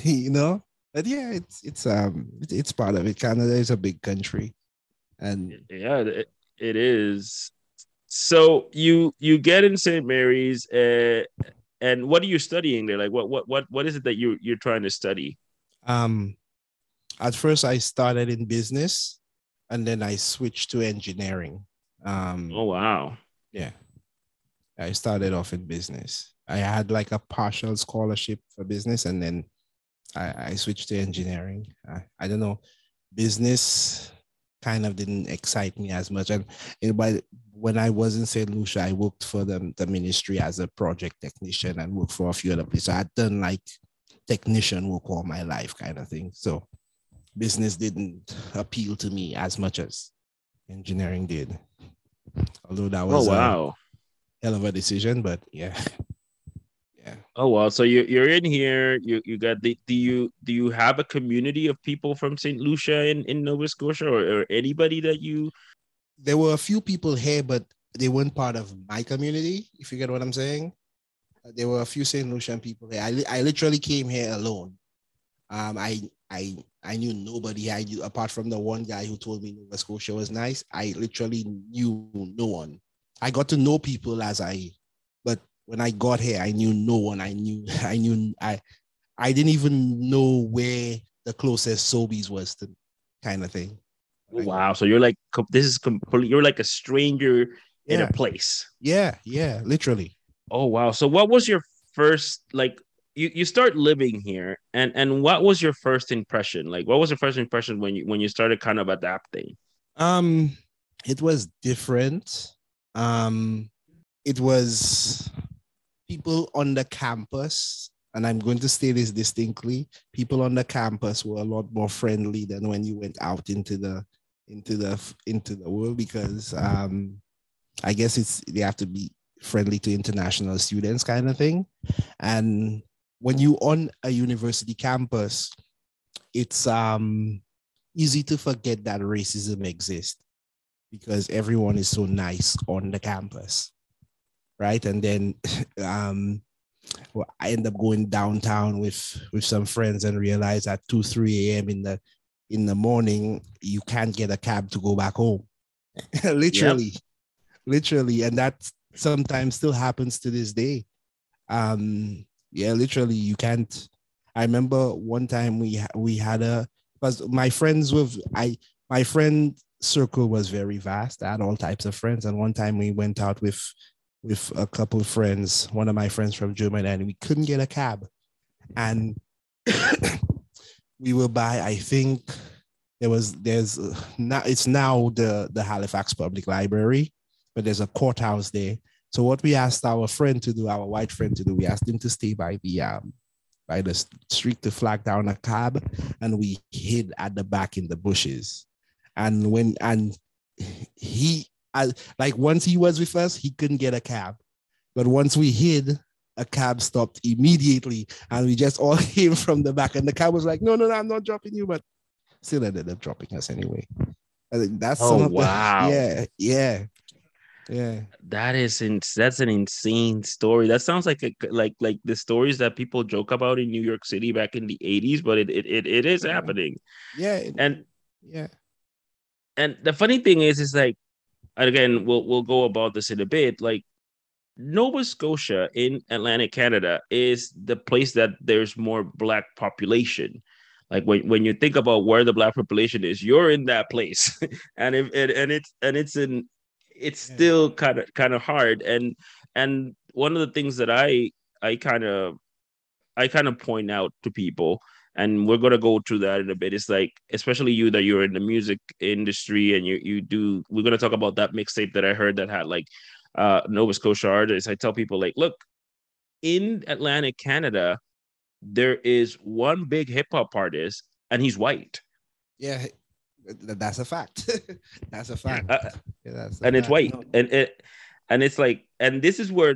you know. But yeah, it's it's um it's part of it. Canada is a big country, and Yeah, it, it is. So you you get in St. Mary's, uh, and what are you studying there? Like, what what what what is it that you you're trying to study? um, at first I started in business, and then I switched to engineering. Um, Oh wow. yeah, I started off in business. I had like a partial scholarship for business, and then I, I switched to engineering. I, I don't know, business kind of didn't excite me as much. And you by when I was in St. Lucia, I worked for the, the ministry as a project technician and worked for a few other places. So I'd done like technician work all my life, kind of thing. So business didn't appeal to me as much as engineering did. Although that Oh was a wow. hell of a decision, but yeah. Yeah. Oh well, So you you're in here. You you got the do you do you have a community of people from St. Lucia in, in Nova Scotia or, or anybody that you There were a few people here, but they weren't part of my community, if you get what I'm saying. Uh, There were a few St. Lucian people here. I, li- I literally came here alone. Um, I I I knew nobody. I knew apart from the one guy who told me Nova Scotia was nice. I literally knew no one. I got to know people as I, but when I got here, I knew no one. I knew <laughs> I knew I I didn't even know where the closest Sobeys was to kind of thing. Wow. So you're like this is complete you're like a stranger in a place. yeah, yeah, literally. Oh wow. So what was your first like you, you start living here and and what was your first impression? Like what was your first impression when you when you started kind of adapting? Um, it was different. Um, it was people on the campus, and I'm going to say this distinctly. People on the campus were a lot more friendly than when you went out into the into the into the world because um, I guess it's they have to be friendly to international students, kind of thing. And when you on a university campus, it's um easy to forget that racism exists because everyone is so nice on the campus right and then <laughs> um well, i end up going downtown with with some friends and realize at 2 3 a.m in the in the morning you can't get a cab to go back home. <laughs> Literally literally. And that sometimes still happens to this day. Um yeah literally you can't. I remember one time we we had a because my friends with i my friend circle was very vast. I had all types of friends. And one time we went out with with a couple of friends one of my friends from germany and we couldn't get a cab. And <coughs> <coughs> we were by i think there was there's uh, now it's now the the halifax public library but there's a courthouse there. So what we asked our friend to do our white friend to do we asked him to stay by the um by the street to flag down a cab and we hid at the back in the bushes. And when and he I, like once he was with us he couldn't get a cab. But once we hid a cab stopped immediately and we just all <laughs> came from the back and the cab was like no no no i'm not dropping you but still ended up dropping us anyway I think that's Oh, of the- wow. yeah yeah yeah That is in, that's an insane story. That sounds like a like like the stories that people joke about in New York City back in the 80s, but it it, it, it is Yeah. happening. yeah it- And yeah and the funny thing is is like and again we'll we'll go about this in a bit like Nova Scotia in Atlantic Canada is the place that there's more black population like when, when you think about where the black population is you're in that place <laughs> and if and, and it's and it's in it's Yeah. still kind of kind of hard and and one of the things that I I kind of I kind of point out to people and we're gonna go through that in a bit. It's like, especially you that you're in the music industry and you you do. We're gonna talk about that mixtape that I heard that had like uh Nova Scotia artists. I tell people like, look, in Atlantic Canada, there is one big hip hop artist, and he's white, yeah that's a fact <laughs> that's a fact Uh, Yeah, that's a and it's white, No, and it and it's like, and this is where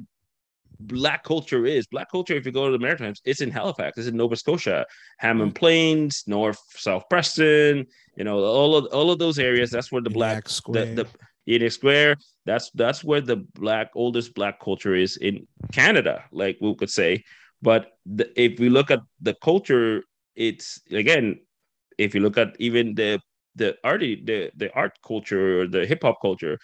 black culture is. Black culture, if you go to the Maritimes, it's in Halifax, it's in Nova Scotia, Hammond Plains, North South Preston, you know, all of all of those areas. That's where the black Square. the the Uniacke Square. That's that's where the black oldest black culture is in Canada, like we could say. But the, if we look at the culture, it's again, if you look at even the the art the the art culture or the hip hop culture,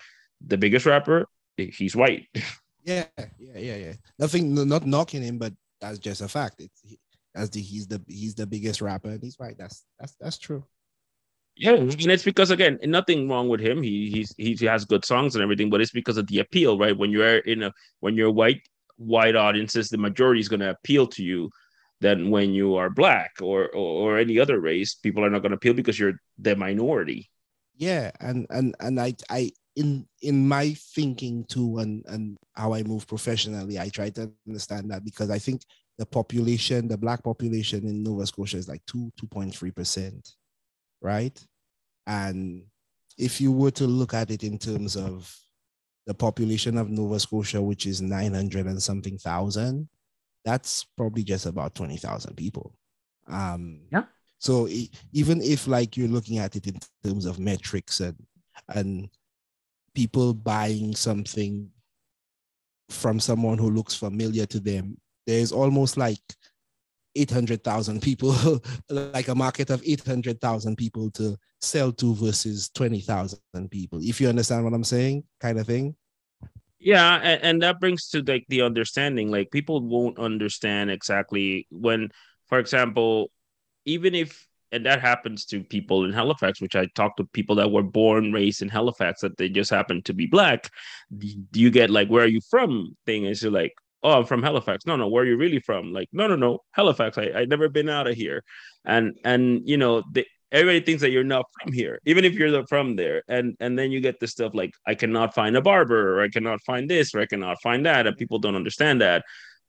the biggest rapper, he's white. <laughs> Yeah, yeah, yeah, yeah. Nothing, not knocking him, but that's just a fact. It's he, as the he's the he's the biggest rapper, and he's white. That's that's that's true. Yeah, and it's because again, nothing wrong with him. He he's he has good songs and everything, but it's because of the appeal, right? When you're in a when you're white white audiences, the majority is going to appeal to you. Than when you are black or, or or any other race, people are not going to appeal because you're the minority. Yeah, and and and I I in in my thinking too, and and how I move professionally, I try to understand that because I think the population, the black population in Nova Scotia is like two two point three percent, right? And if you were to look at it in terms of the population of Nova Scotia, which is 900 and something thousand, that's probably just about 20,000 people. Um, yeah. So even if like you're looking at it in terms of metrics and and people buying something from someone who looks familiar to them, there's almost like 800,000 people, <laughs> like a market of 800,000 people to sell to versus 20,000 people. If you understand what I'm saying, kind of thing. Yeah, and, and that brings to like the understanding. Like people won't understand exactly when, for example, even if and that happens to people in Halifax, which I talk to people that were born, raised in Halifax, that they just happen to be black. You get like, where are you from? Thing is, you're like, oh, I'm from Halifax. No, no, where are you really from? Like, no, no, no, Halifax. I I never been out of here, and and you know, the, everybody thinks that you're not from here, even if you're from there. And and then you get the stuff like, I cannot find a barber, or I cannot find this, or I cannot find that, and people don't understand that,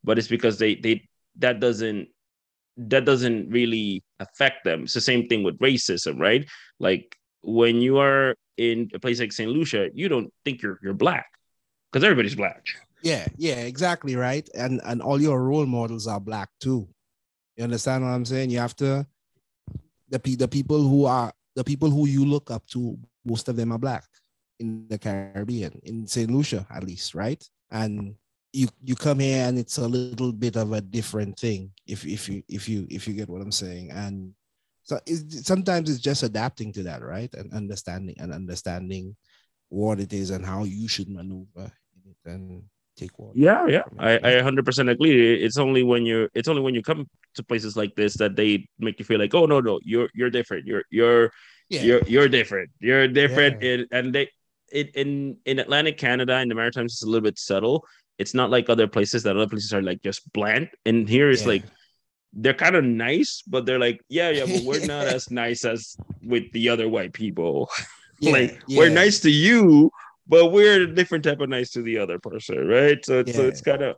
but it's because they they that doesn't that doesn't really affect them. It's the same thing with racism, right? Like when you are in a place like St. Lucia, you don't think you're you're black because everybody's black. Yeah, yeah, exactly right. And and all your role models are black too. You understand what I'm saying? You have to the the people who are the people who you look up to, most of them are black in the Caribbean, in St. Lucia at least, right? And you you come here and it's a little bit of a different thing if if you if you if you get what I'm saying. And so it's, sometimes it's just adapting to that, right? And understanding and understanding what it is and how you should maneuver and take. Yeah, yeah, I, I 100% agree. It's only when you it's only when you come to places like this that they make you feel like, oh no, no, you're you're different. You're you're yeah. you're you're different. You're different. Yeah. and they it in in Atlantic Canada and the Maritimes it's a little bit subtle. It's not like other places that other places are like just bland. And here it's yeah. like they're kind of nice, but they're like, yeah, yeah, but we're not <laughs> as nice as with the other white people. <laughs> Yeah, like yeah. we're nice to you, but we're a different type of nice to the other person, right? So it's yeah. so it's kind of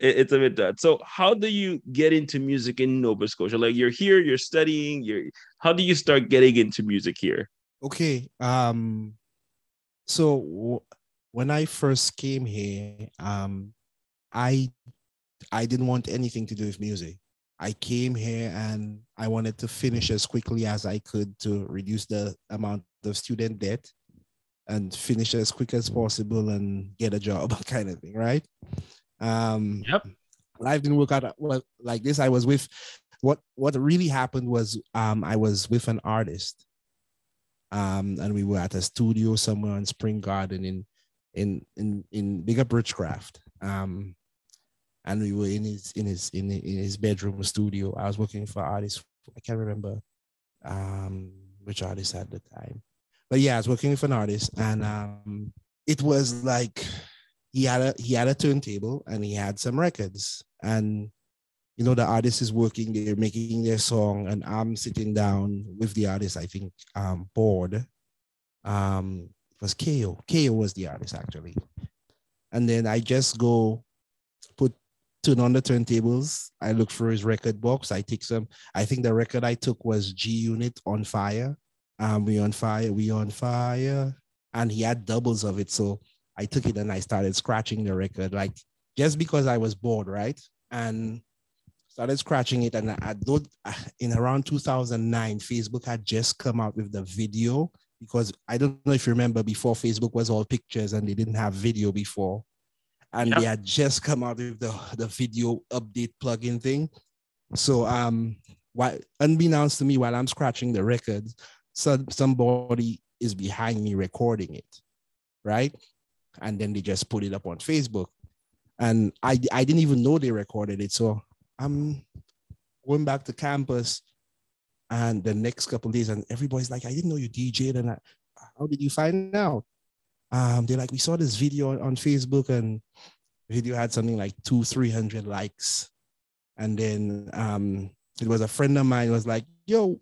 it, it's a bit that. So how do you get into music in Nova Scotia? Like you're here, you're studying, you're how do you start getting into music here? Okay. Um so w- when I first came here, um I I didn't want anything to do with music. I came here and I wanted to finish as quickly as I could to reduce the amount of student debt and finish as quick as possible and get a job <laughs> kind of thing, right? Um, yep. Life didn't work out well like this. I was with what what really happened was um, I was with an artist, um, and we were at a studio somewhere in Spring Garden in in in in Big Up Richcraft. Um, and we were in his in his in, in his bedroom studio. I was working for artists. I can't remember um, which artist at the time, but yeah, I was working with an artist, and um, it was like he had a he had a turntable and he had some records, and you know the artist is working, they're making their song, and I'm sitting down with the artist. I think um, bored. Um, it was KO. KO was the artist actually, and then I just go put turn on the turntables. I look for his record box. I take some. I think the record I took was G Unit on Fire um, we on fire, we on fire. And he had doubles of it. So I took it and I started scratching the record, like just because I was bored, right? And started scratching it. And I don't, in around 2009, Facebook had just come out with the video because I don't know if you remember before Facebook was all pictures and they didn't have video before. And yep. they had just come out with the, the video update plugin thing. So um why unbeknownst to me, while I'm scratching the records, so somebody is behind me recording it, right? And then they just put it up on Facebook. And I, I didn't even know they recorded it. So I'm going back to campus and the next couple days, and everybody's like, I didn't know you DJed. And I, how did you find out? Um, they're like, we saw this video on Facebook, and video had something like two, three hundred likes. And then um, it was a friend of mine was like, yo,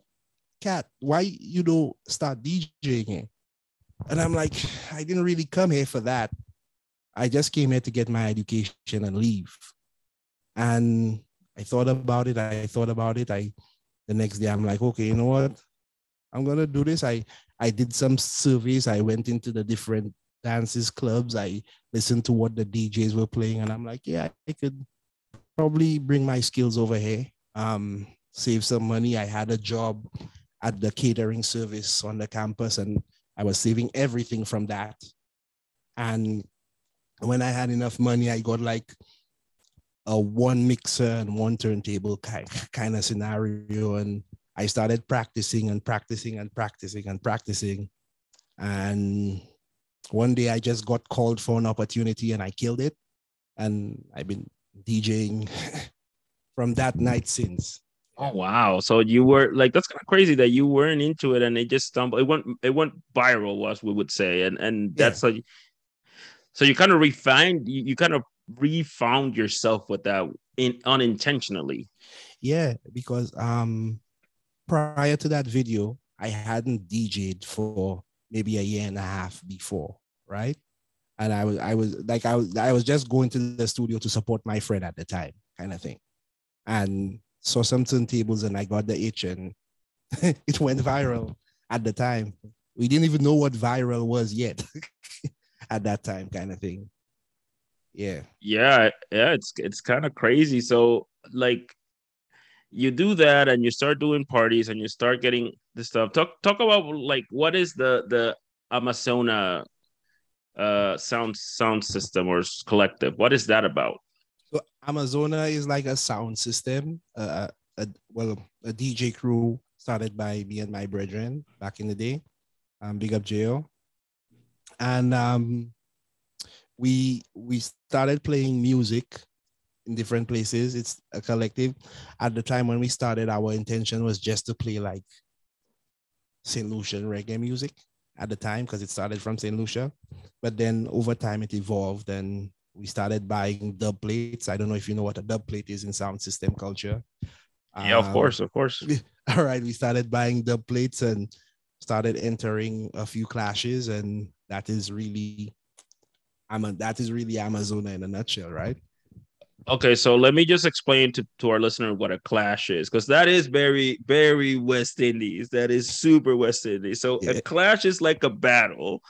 Cat, why you don't start DJing? And I'm like, I didn't really come here for that. I just came here to get my education and leave. And I thought about it. I thought about it. I the next day I'm like, okay, you know what? I'm gonna do this. I I did some surveys. I went into the different dances clubs. I listened to what the DJs were playing, and I'm like, yeah, I could probably bring my skills over here. Um, save some money. I had a job at the catering service on the campus, and I was saving everything from that. And when I had enough money, I got like a one mixer and one turntable kind, kind of scenario. And I started practicing and practicing and practicing and practicing. And one day I just got called for an opportunity and I killed it. And I've been DJing <laughs> from that night since. Oh wow! So you were like that's kind of crazy that you weren't into it and it just stumbled. It went it went viral, as we would say, and and that's yeah. like so you kind of refined you, you kind of refound yourself with that in unintentionally. Yeah, because um prior to that video, I hadn't DJed for maybe a year and a half before, right? And I was I was like I was I was just going to the studio to support my friend at the time, kind of thing. And saw some turntables and I got the itch and <laughs> it went viral at the time. We didn't even know what viral was yet <laughs> at that time, kind of thing. Yeah. Yeah, yeah, it's it's kind of crazy. So like you do that and you start doing parties and you start getting the stuff. Talk talk about like what is the the Amazona uh sound sound system or collective? What is that about? So Amazona is like a sound system, uh, a, well, a DJ crew started by me and my brethren back in the day. Um, big up Jail. And um, we we started playing music in different places. It's a collective. At the time when we started, our intention was just to play like St. Lucian reggae music at the time because it started from St. Lucia. But then over time it evolved and we started buying dub plates. I don't know if you know what a dub plate is in sound system culture. Yeah, um, of course, of course. <laughs> all right, we started buying dub plates and started entering a few clashes, and that is really, I'm a, that is really Amazona in a nutshell, right? Okay, so let me just explain to, to our listener what a clash is, because that is very, very West Indies. That is super West Indies. So yeah. a clash is like a battle.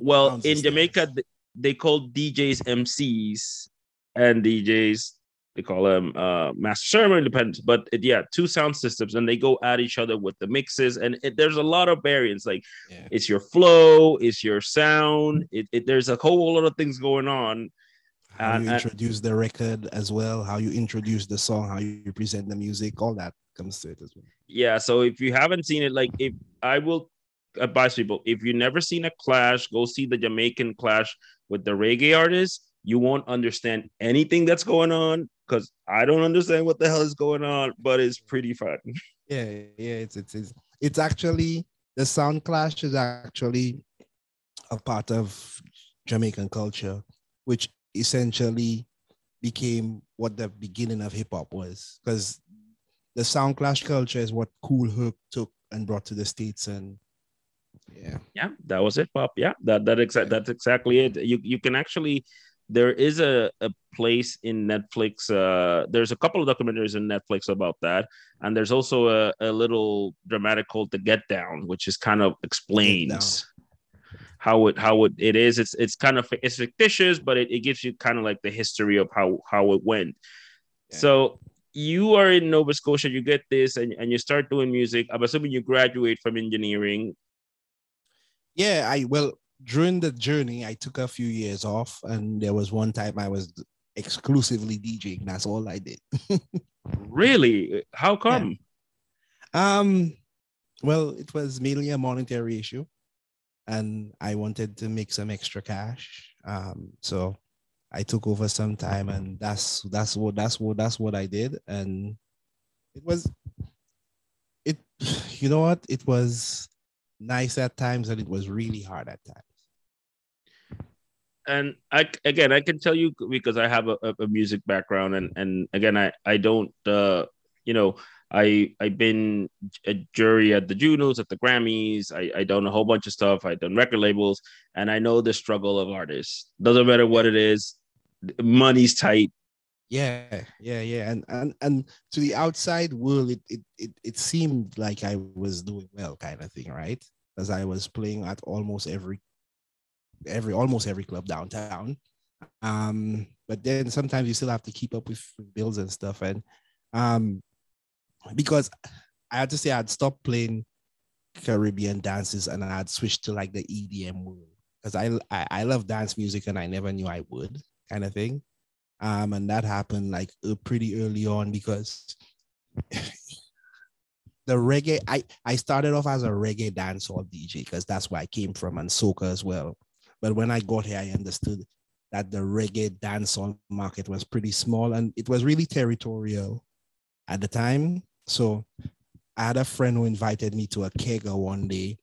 Well, Sounds in Jamaica, they call DJs MCs and DJs they call them uh, master server independent but it, yeah two sound systems and they go at each other with the mixes. And it, there's a lot of variants like yeah. it's your flow it's your sound it, there's a whole lot of things going on. How and, you introduce and, the record as well how you introduce the song how you present the music all that comes to it as well. Yeah so if you haven't seen it like if i will advise people if you've never seen a clash go see the jamaican clash with the reggae artists you won't understand anything that's going on because I don't understand what the hell is going on, but it's pretty fun. <laughs> Yeah, yeah, it's it's it's, it's actually the sound clash is actually a part of Jamaican culture, which essentially became what the beginning of hip hop was. Because the sound clash culture is what Kool Herc took and brought to the states, and yeah, yeah, that was it, pop. Yeah, that that exact that's exactly it. You you can actually there is a, a place in Netflix. Uh, there's a couple of documentaries in Netflix about that, and there's also a, a little dramatic called "The Get Down," which is kind of explains how it how it, it is. It's it's kind of it's fictitious, but it, it gives you kind of like the history of how how it went. Yeah. So you are in Nova Scotia, you get this, and, and you start doing music. I'm assuming you graduate from engineering. Yeah, I well, during the journey, I took a few years off, and there was one time I was exclusively DJing. That's all I did. <laughs> really? How come? Yeah. Um, well, it was mainly a monetary issue, and I wanted to make some extra cash. Um, so I took over some time, and that's that's what that's what that's what I did, and it was it <sighs> you know what it was nice at times and it was really hard at times. And I again I can tell you because I have a, a music background and and again I I don't uh you know I I've been a jury at the Junos at the Grammys. I I done a whole bunch of stuff. I've done record labels and I know the struggle of artists. Doesn't matter what it is money's tight yeah yeah yeah and and and to the outside world it it it, it seemed like I was doing well kind of thing right as I was playing at almost every every almost every club downtown. Um, but then sometimes you still have to keep up with bills and stuff. And um, because I had to say I'd stopped playing Caribbean dances and I'd switched to like the EDM world because I, I I love dance music and I never knew I would kind of thing. Um, and that happened like uh, pretty early on because <laughs> the reggae I I started off as a reggae dancehall DJ because that's where I came from and soca as well. But when I got here, I understood that the reggae dancehall market was pretty small and it was really territorial at the time. So I had a friend who invited me to a kegger one day.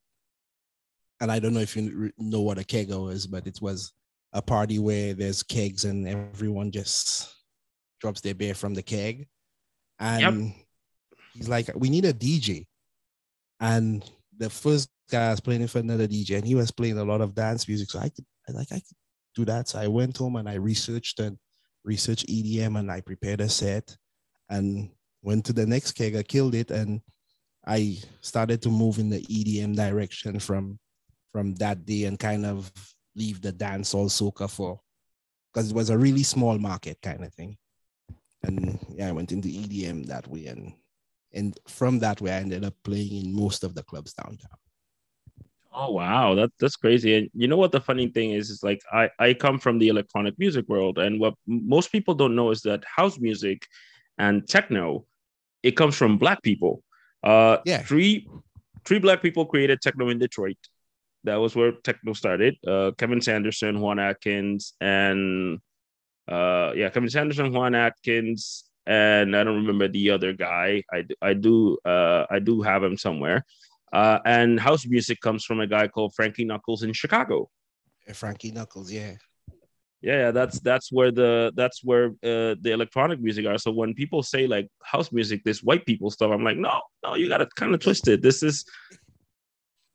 And I don't know if you know what a kegger is, but it was a party where there's kegs and everyone just drops their beer from the keg. And yep. he's like, we need a DJ. And the first guy was playing for another DJ and he was playing a lot of dance music. So I could I like I could do that. So I went home and I researched and researched EDM and I prepared a set and went to the next keg. I killed it and I started to move in the EDM direction from from that day and kind of leave the dance all soca for because it was a really small market kind of thing. And yeah, I went into EDM that way and and from that way I ended up playing in most of the clubs downtown. Oh wow, that that's crazy. And you know what the funny thing is is like I I come from the electronic music world and what most people don't know is that house music and techno it comes from black people. Uh yeah. Three three black people created techno in Detroit. That was where techno started. Uh Kevin Saunderson, Juan Atkins and uh yeah, Kevin Saunderson, Juan Atkins and I don't remember the other guy. I I do uh I do have him somewhere uh, and house music comes from a guy called Frankie Knuckles in Chicago. Frankie Knuckles, yeah. Yeah, that's that's where the that's where uh, the electronic music are. So when people say like house music, this white people stuff, I'm like, no, no, you got to kind of twist it. This is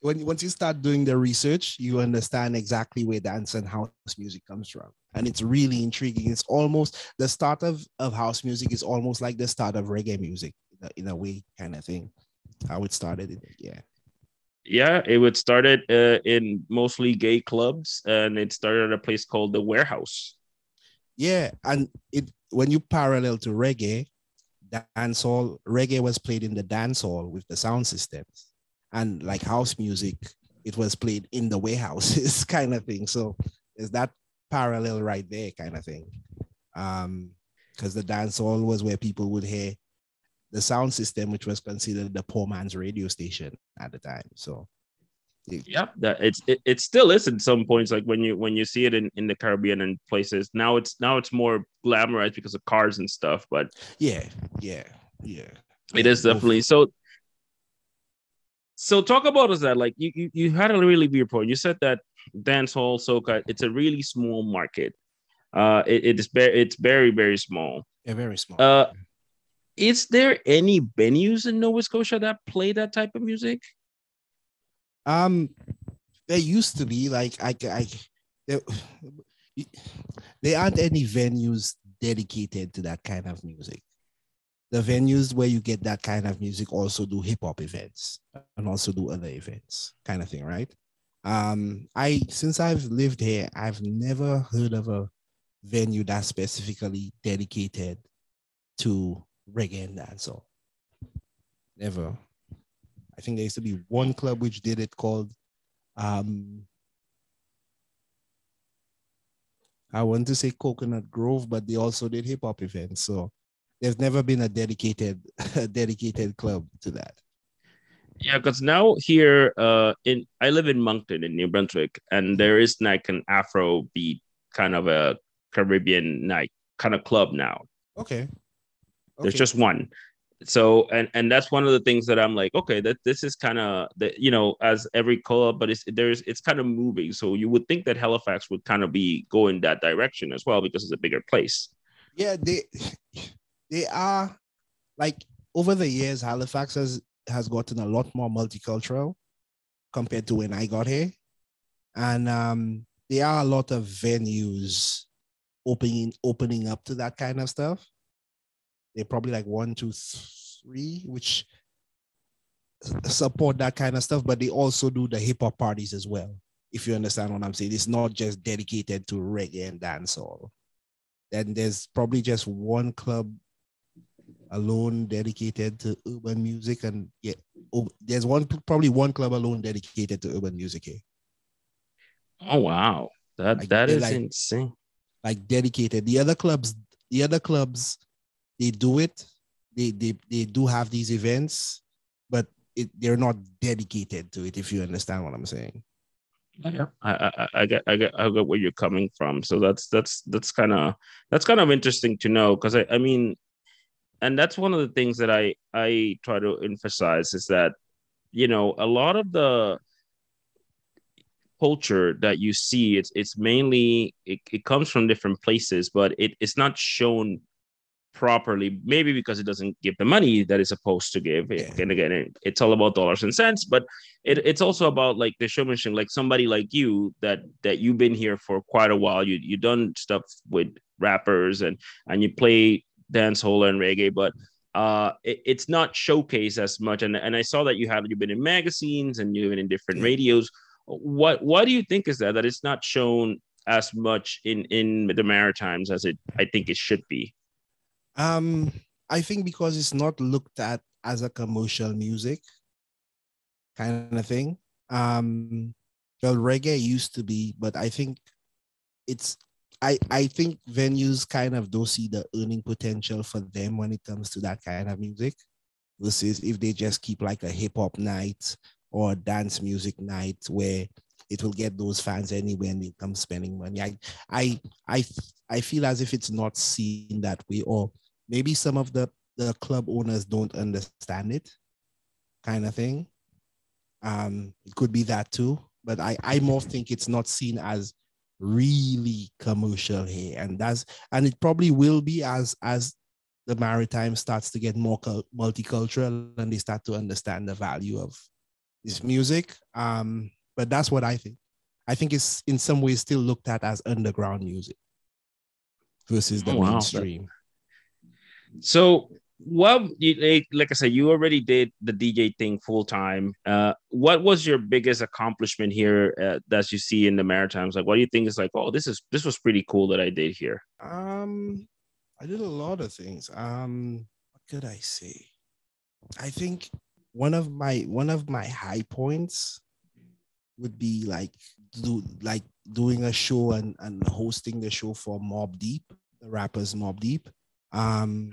when once you start doing the research, you understand exactly where dance and house music comes from, and it's really intriguing. It's almost the start of of house music is almost like the start of reggae music in a, in a way, kind of thing. How it started, yeah yeah, it would started uh, in mostly gay clubs, and it started at a place called the Warehouse. Yeah, and it when you parallel to reggae, dancehall reggae was played in the dance hall with the sound systems, and like house music, it was played in the warehouses, <laughs> kind of thing. So is that parallel right there, kind of thing. Um, because the dance hall was where people would hear the sound system, which was considered the poor man's radio station at the time. So yeah that it's it, it still is in some points like when you when you see it in in the caribbean and places now it's now it's more glamorized because of cars and stuff but yeah yeah yeah it is definitely so so talk about us that like you, you you had a really weird point you said that dance hall soca it's a really small market uh it, it is very it's very very small yeah very small uh is there any venues in Nova Scotia that play that type of music? Um, there used to be like I, I there, <sighs> there aren't any venues dedicated to that kind of music. The venues where you get that kind of music also do hip hop events and also do other events, kind of thing, right? Um, I since I've lived here, I've never heard of a venue that's specifically dedicated to reggae and dancehall. Never. I think there used to be one club which did it called um I want to say Coconut Grove, but they also did hip hop events. So there's never been a dedicated <laughs> a dedicated club to that. Yeah, because now here uh in I live in Moncton in New Brunswick, and there is like an Afro beat kind of a Caribbean night kind of club now. Okay. There's just one. so and and that's one of the things that i'm like okay that this is kind of that you know as every club but it's there's it's kind of moving so you would think that halifax would kind of be going that direction as well because it's a bigger place Yeah, they they are like over the years, Halifax has has gotten a lot more multicultural compared to when I got here. And um there are a lot of venues opening opening up to that kind of stuff. They're probably like one, two, three, which support that kind of stuff, but they also do the hip hop parties as well. If you understand what I'm saying, it's not just dedicated to reggae and dancehall then there's probably just one club alone dedicated to urban music and yeah oh, there's one probably one club alone dedicated to urban music here oh wow. That Like, that eh, like- insane. like dedicated. The other clubs the other clubs they do it. They they, they do have these events but it, they're not dedicated to it if you understand what i'm saying. Yeah I, I i get i get i get where you're coming from. So that's that's that's kind of that's kind of interesting to know because I, I mean and that's one of the things that i i try to emphasize is that you know a lot of the culture that you see it's it's mainly it, it comes from different places but it, it's not shown properly maybe because it doesn't give the money that it's supposed to give Yeah. and again it's all about dollars and cents but it, it's also about like the showmanship like somebody like you that that you've been here for quite a while you you done stuff with rappers and and you play dancehall and reggae but uh it, it's not showcased as much. And and i saw that you have you've been in magazines and you've been in different radios. What what do you think is that that it's not shown as much in in the maritimes as it i think it should be? Um, I think because it's not looked at as a commercial music kind of thing. Um, well, reggae used to be, but I think it's I I think venues kind of don't see the earning potential for them when it comes to that kind of music versus if they just keep like a hip hop night or dance music night where it will get those fans anywhere and they come spending money. I I I I feel as if it's not seen that way, or maybe some of the the club owners don't understand it, kind of thing. Um, it could be that too, but I I more think it's not seen as really commercial here, and that's and it probably will be as as the maritime starts to get more multicultural and they start to understand the value of this music. Um, but that's what I think. I think it's in some ways still looked at as underground music versus the Oh, wow. mainstream. So, what you, like, like I said, you already did the DJ thing full time. Uh, what was your biggest accomplishment here uh, that you see in the Maritimes? Like, what do you think is like, oh, this is this was pretty cool that I did here. Um, I did a lot of things. Um, what could I say? I think one of my one of my high points would be like do like doing a show and, and hosting the show for Mobb Deep, the rappers Mobb Deep. Um,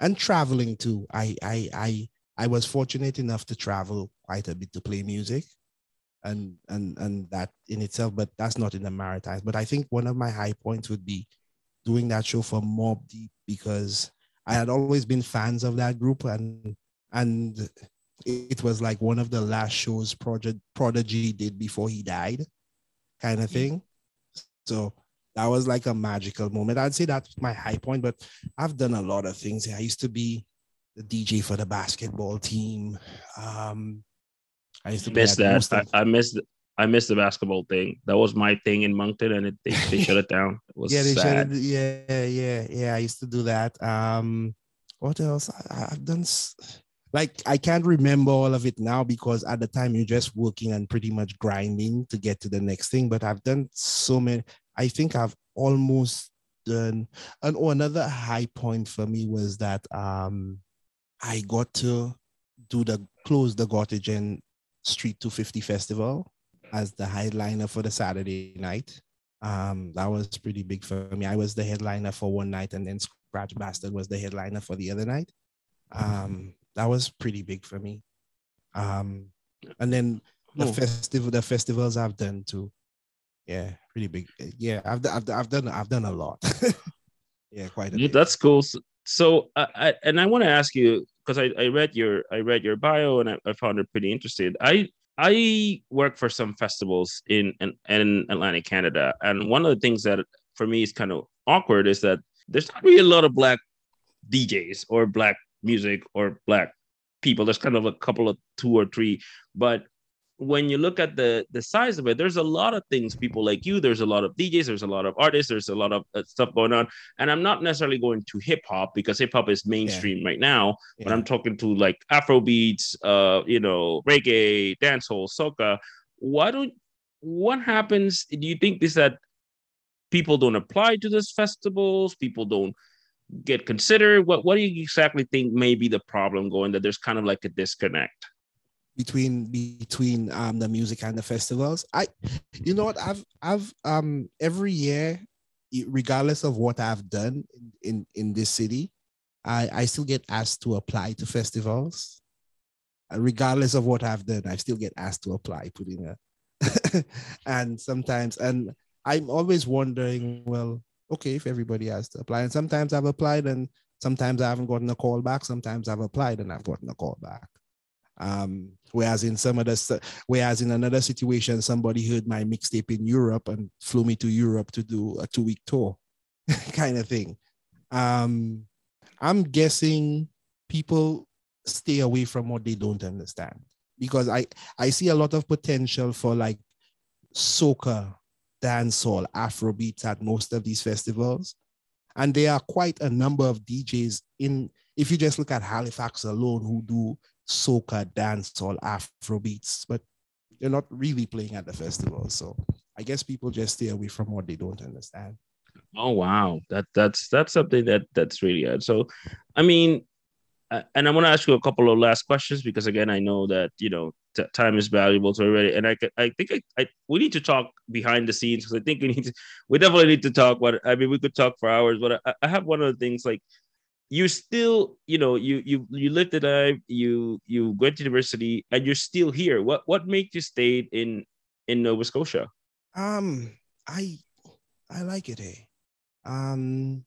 and traveling too. I I I I was fortunate enough to travel quite a bit to play music. And and and that in itself, but that's not in the Maritimes. But I think one of my high points would be doing that show for Mobb Deep because I had always been fans of that group and and it was like one of the last shows Project Prodigy did before he died, kind of mm-hmm. thing. So that was like a magical moment. I'd say that's my high point, but I've done a lot of things. I used to be the DJ for the basketball team. Um, I used to be Missed that. I, I missed. I missed the basketball thing. That was my thing in Moncton, and it, they, they shut it down. It was <laughs> yeah, they sad. said, yeah, yeah, yeah. I used to do that. Um, what else? I, I've done like I can't remember all of it now because at the time you're just working and pretty much grinding to get to the next thing. But I've done so many. I think I've almost done. And oh, another high point for me was that um, I got to do the close the Gottingen Street 250 Festival as the headliner for the Saturday night. Um, that was pretty big for me. I was the headliner for one night, and then Scratch Bastid was the headliner for the other night. Um, that was pretty big for me. Um, and then the Oh. festival, the festivals I've done too. Yeah, pretty big. Eh, yeah, I've I've, I've done I've done a lot. <laughs> yeah, quite a Yeah, bit. that's cool. So, so I, I, and I want to ask you because I, I read your I read your bio and I, I found it pretty interesting. I I work for some festivals in, in in Atlantic Canada, and one of the things that for me is kind of awkward is that there's not really a lot of black DJs or black music or black people. There's kind of a couple of two or three, but when you look at the the size of it, there's a lot of things. People like you. There's a lot of DJs. There's a lot of artists. There's a lot of uh, stuff going on. And I'm not necessarily going to hip hop because hip hop is mainstream yeah. right now. Yeah. But I'm talking to like Afro beats, uh, you know, reggae, dancehall, soca. Why don't what happens? Do you think is that people don't apply to these festivals? People don't get considered. What what do you exactly think may be the problem going that there's kind of like a disconnect? Between between um the music and the festivals. I you know what I've I've um every year, regardless of what I've done in in, in this city, I I still get asked to apply to festivals. Uh, regardless of what I've done, I still get asked to apply, putting a <laughs> and sometimes and I'm always wondering, well, okay, if everybody has to apply. And sometimes I've applied and sometimes I haven't gotten a call back. Sometimes I've applied and I've gotten a call back. Um, whereas in some other, whereas in another situation, somebody heard my mixtape in Europe and flew me to Europe to do a two week tour, <laughs> kind of thing. Um, I'm guessing people stay away from what they don't understand because I I see a lot of potential for like soca, dancehall, Afrobeats at most of these festivals, and there are quite a number of DJs in. If you just look at Halifax alone, who do soca, dancehall, Afro beats, but they're not really playing at the festival. So I guess people just stay away from what they don't understand. Oh wow, that that's that's something that that's really good. So, I mean, uh, and I want to ask you a couple of last questions because again, I know that you know t- time is valuable to everybody, and I I think I, I we need to talk behind the scenes because I think we need to we definitely need to talk. But I mean, we could talk for hours, but I, I have one of the things like you still you know you you you lived it life you you went to university and you're still here. What what made you stay in in nova scotia? Um i i like it here. Um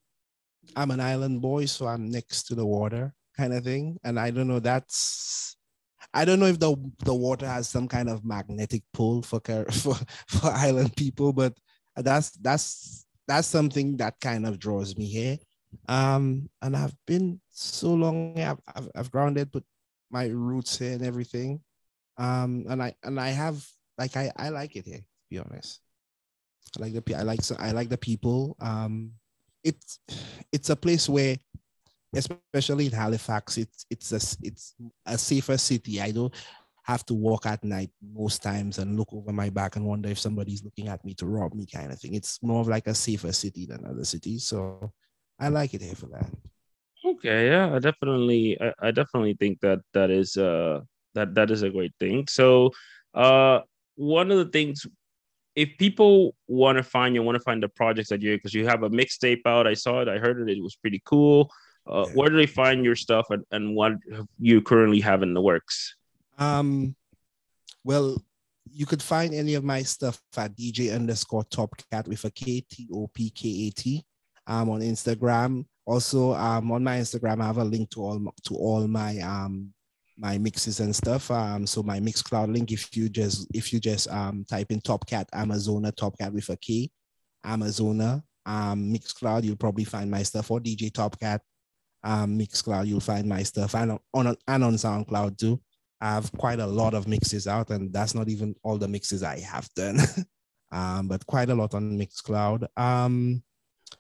i'm an island boy so i'm next to the water kind of thing. And i don't know that's i don't know if the the water has some kind of magnetic pull for <laughs> for for island people but that's that's that's something that kind of draws me here um, and I've been so long, I've, I've, I've grounded, put my roots here and everything. Um, and I, and I have, like, I, I like it here, to be honest. I like the, I like, so I like the people. Um, it's, it's a place where, especially in Halifax, it's, it's a, it's a safer city. I don't, have to walk at night most times and look over my back and wonder if somebody's looking at me to rob me kind of thing. It's more of like a safer city than other cities. So I like it here for that. Okay, yeah, I definitely, I, I definitely think that that is uh that that is a great thing. So, uh, one of the things, if people want to find you, want to find the projects that you because you have a mixtape out, I saw it, I heard it, it was pretty cool. Uh, yeah. Where do they find your stuff and, and what you currently have in the works? Um, well, you could find any of my stuff at DJ underscore Top Kat with a K T O P K A T um, on Instagram. Also, um, on my Instagram, I have a link to all to all my um, my mixes and stuff. Um, so my Mixcloud link, if you just if you just um, type in Top Kat Amazona, Top Kat with a K, Amazona, um, Mixcloud, you'll probably find my stuff. Or DJ Top Kat, um, Mixcloud, you'll find my stuff, and on and on SoundCloud too. I have quite a lot of mixes out, and that's not even all the mixes I have done. <laughs> um, but quite a lot on Mixcloud. Um,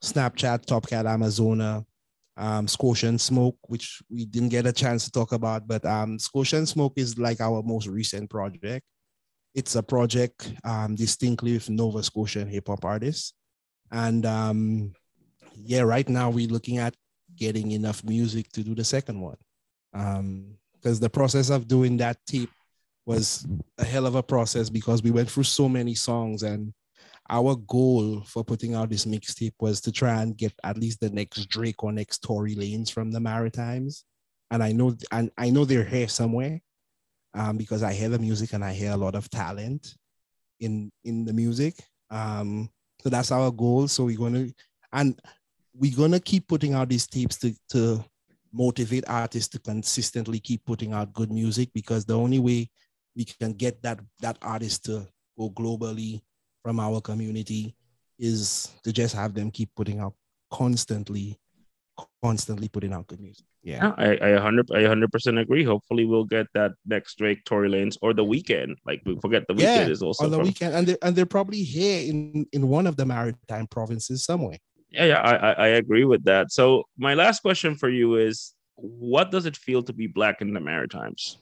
Snapchat, Top Kat, Amazona, um, Scotian Smoke, which we didn't get a chance to talk about, but um, Scotian Smoke is like our most recent project. It's a project um, distinctly with Nova Scotian hip hop artists. And um, yeah, right now we're looking at getting enough music to do the second one. Um, because um, the process of doing that tape was a hell of a process because we went through so many songs and our goal for putting out this mixtape was to try and get at least the next Drake or next Tory Lanez from the Maritimes. And I know and I know they're here somewhere um, because I hear the music and I hear a lot of talent in in the music. Um, so that's our goal. So we're gonna and we're gonna keep putting out these tapes to to motivate artists to consistently keep putting out good music because the only way we can get that that artist to go globally from our community is to just have them keep putting out constantly constantly putting out good music. Yeah, I, I 100 I 100% agree. Hopefully we'll get that next Drake Tory Lanez or the Weeknd. like we forget the Weeknd yeah, is also on the from... Weeknd and they're, and they're probably here in in one of the maritime provinces somewhere. Yeah yeah I, I agree with that. So my last question for you is what does it feel to be black in the maritimes?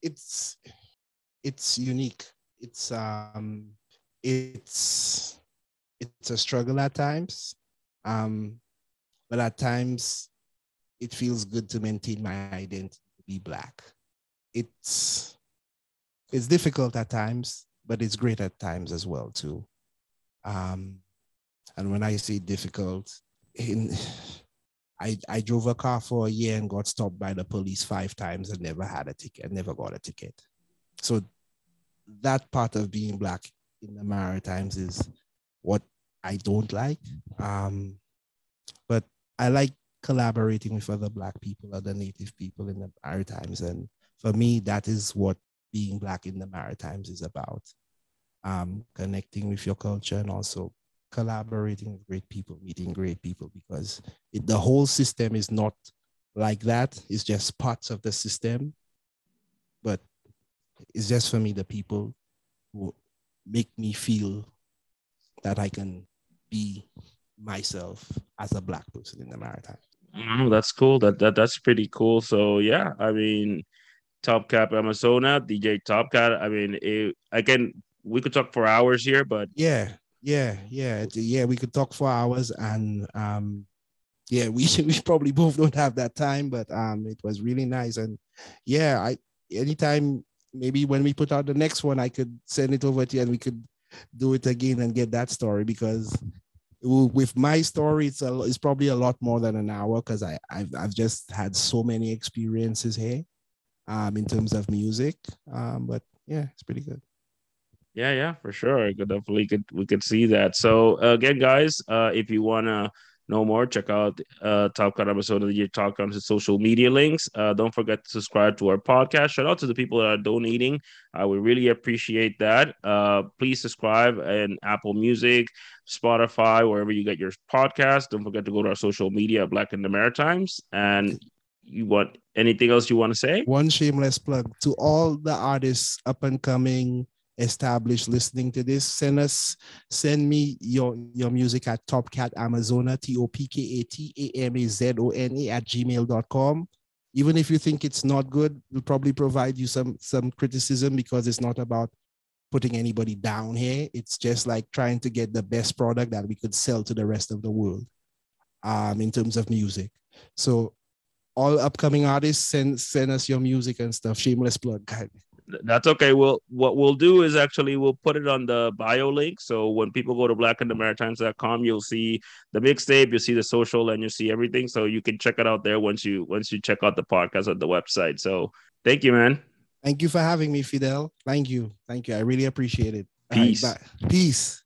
It's it's unique. It's um it's it's a struggle at times um but at times it feels good to maintain my identity to be black it's it's difficult at times but it's great at times as well too um and when i say difficult in <sighs> I, I drove a car for a year and got stopped by the police five times and never had a ticket, never got a ticket. So that part of being black in the Maritimes is what I don't like. Um, but I like collaborating with other black people, other native people in the Maritimes. And for me, that is what being black in the Maritimes is about. Um, connecting with your culture and also collaborating with great people, meeting great people, because it, the whole system is not like that. It's just parts of the system. But it's just for me the people who make me feel that I can be myself as a black person in the maritime. That's cool. That, that that's pretty cool. So yeah, I mean, Top Kat Amazona, DJ Top Kat. I mean, it, again, we could talk for hours here, but yeah, yeah, yeah, yeah. We could talk for hours, and um, yeah, we <laughs> we probably both don't have that time, but um, it was really nice, and yeah, I anytime maybe when we put out the next one, I could send it over to you, and we could do it again and get that story because with my story, it's a, it's probably a lot more than an hour because I I've, I've just had so many experiences here, um, in terms of music. Um, but yeah, it's pretty good. Yeah, yeah, for sure. I could definitely could we could see that. So uh, again, guys, uh, if you wanna know more, check out uh, Top Cut episode of the year Talk on social media links. Uh, don't forget to subscribe to our podcast. Shout out to the people that are donating. Uh, we really appreciate that. Uh, please subscribe and Apple Music, Spotify, wherever you get your podcast. Don't forget to go to our social media, Black in the Maritimes. And you want anything else you want to say? One shameless plug to all the artists up and coming established listening to this, send us, send me your, your music at Topkat Amazona, T-O-P-K-A-T-A-M-A-Z-O-N-A at gmail.com. Even if you think it's not good, we'll probably provide you some some criticism because it's not about putting anybody down here. It's just like trying to get the best product that we could sell to the rest of the world um, in terms of music. So all upcoming artists send send us your music and stuff. Shameless plug, guys that's okay. We'll what we'll do is actually we'll put it on the bio link. So when people go to blackinthemaritimes.com, you'll see the mixtape, you'll see the social, and you'll see everything. So you can check it out there once you once you check out the podcast on the website. So thank you, man. Thank you for having me, Fidel. Thank you. Thank you. I really appreciate it. Peace. Right, Peace.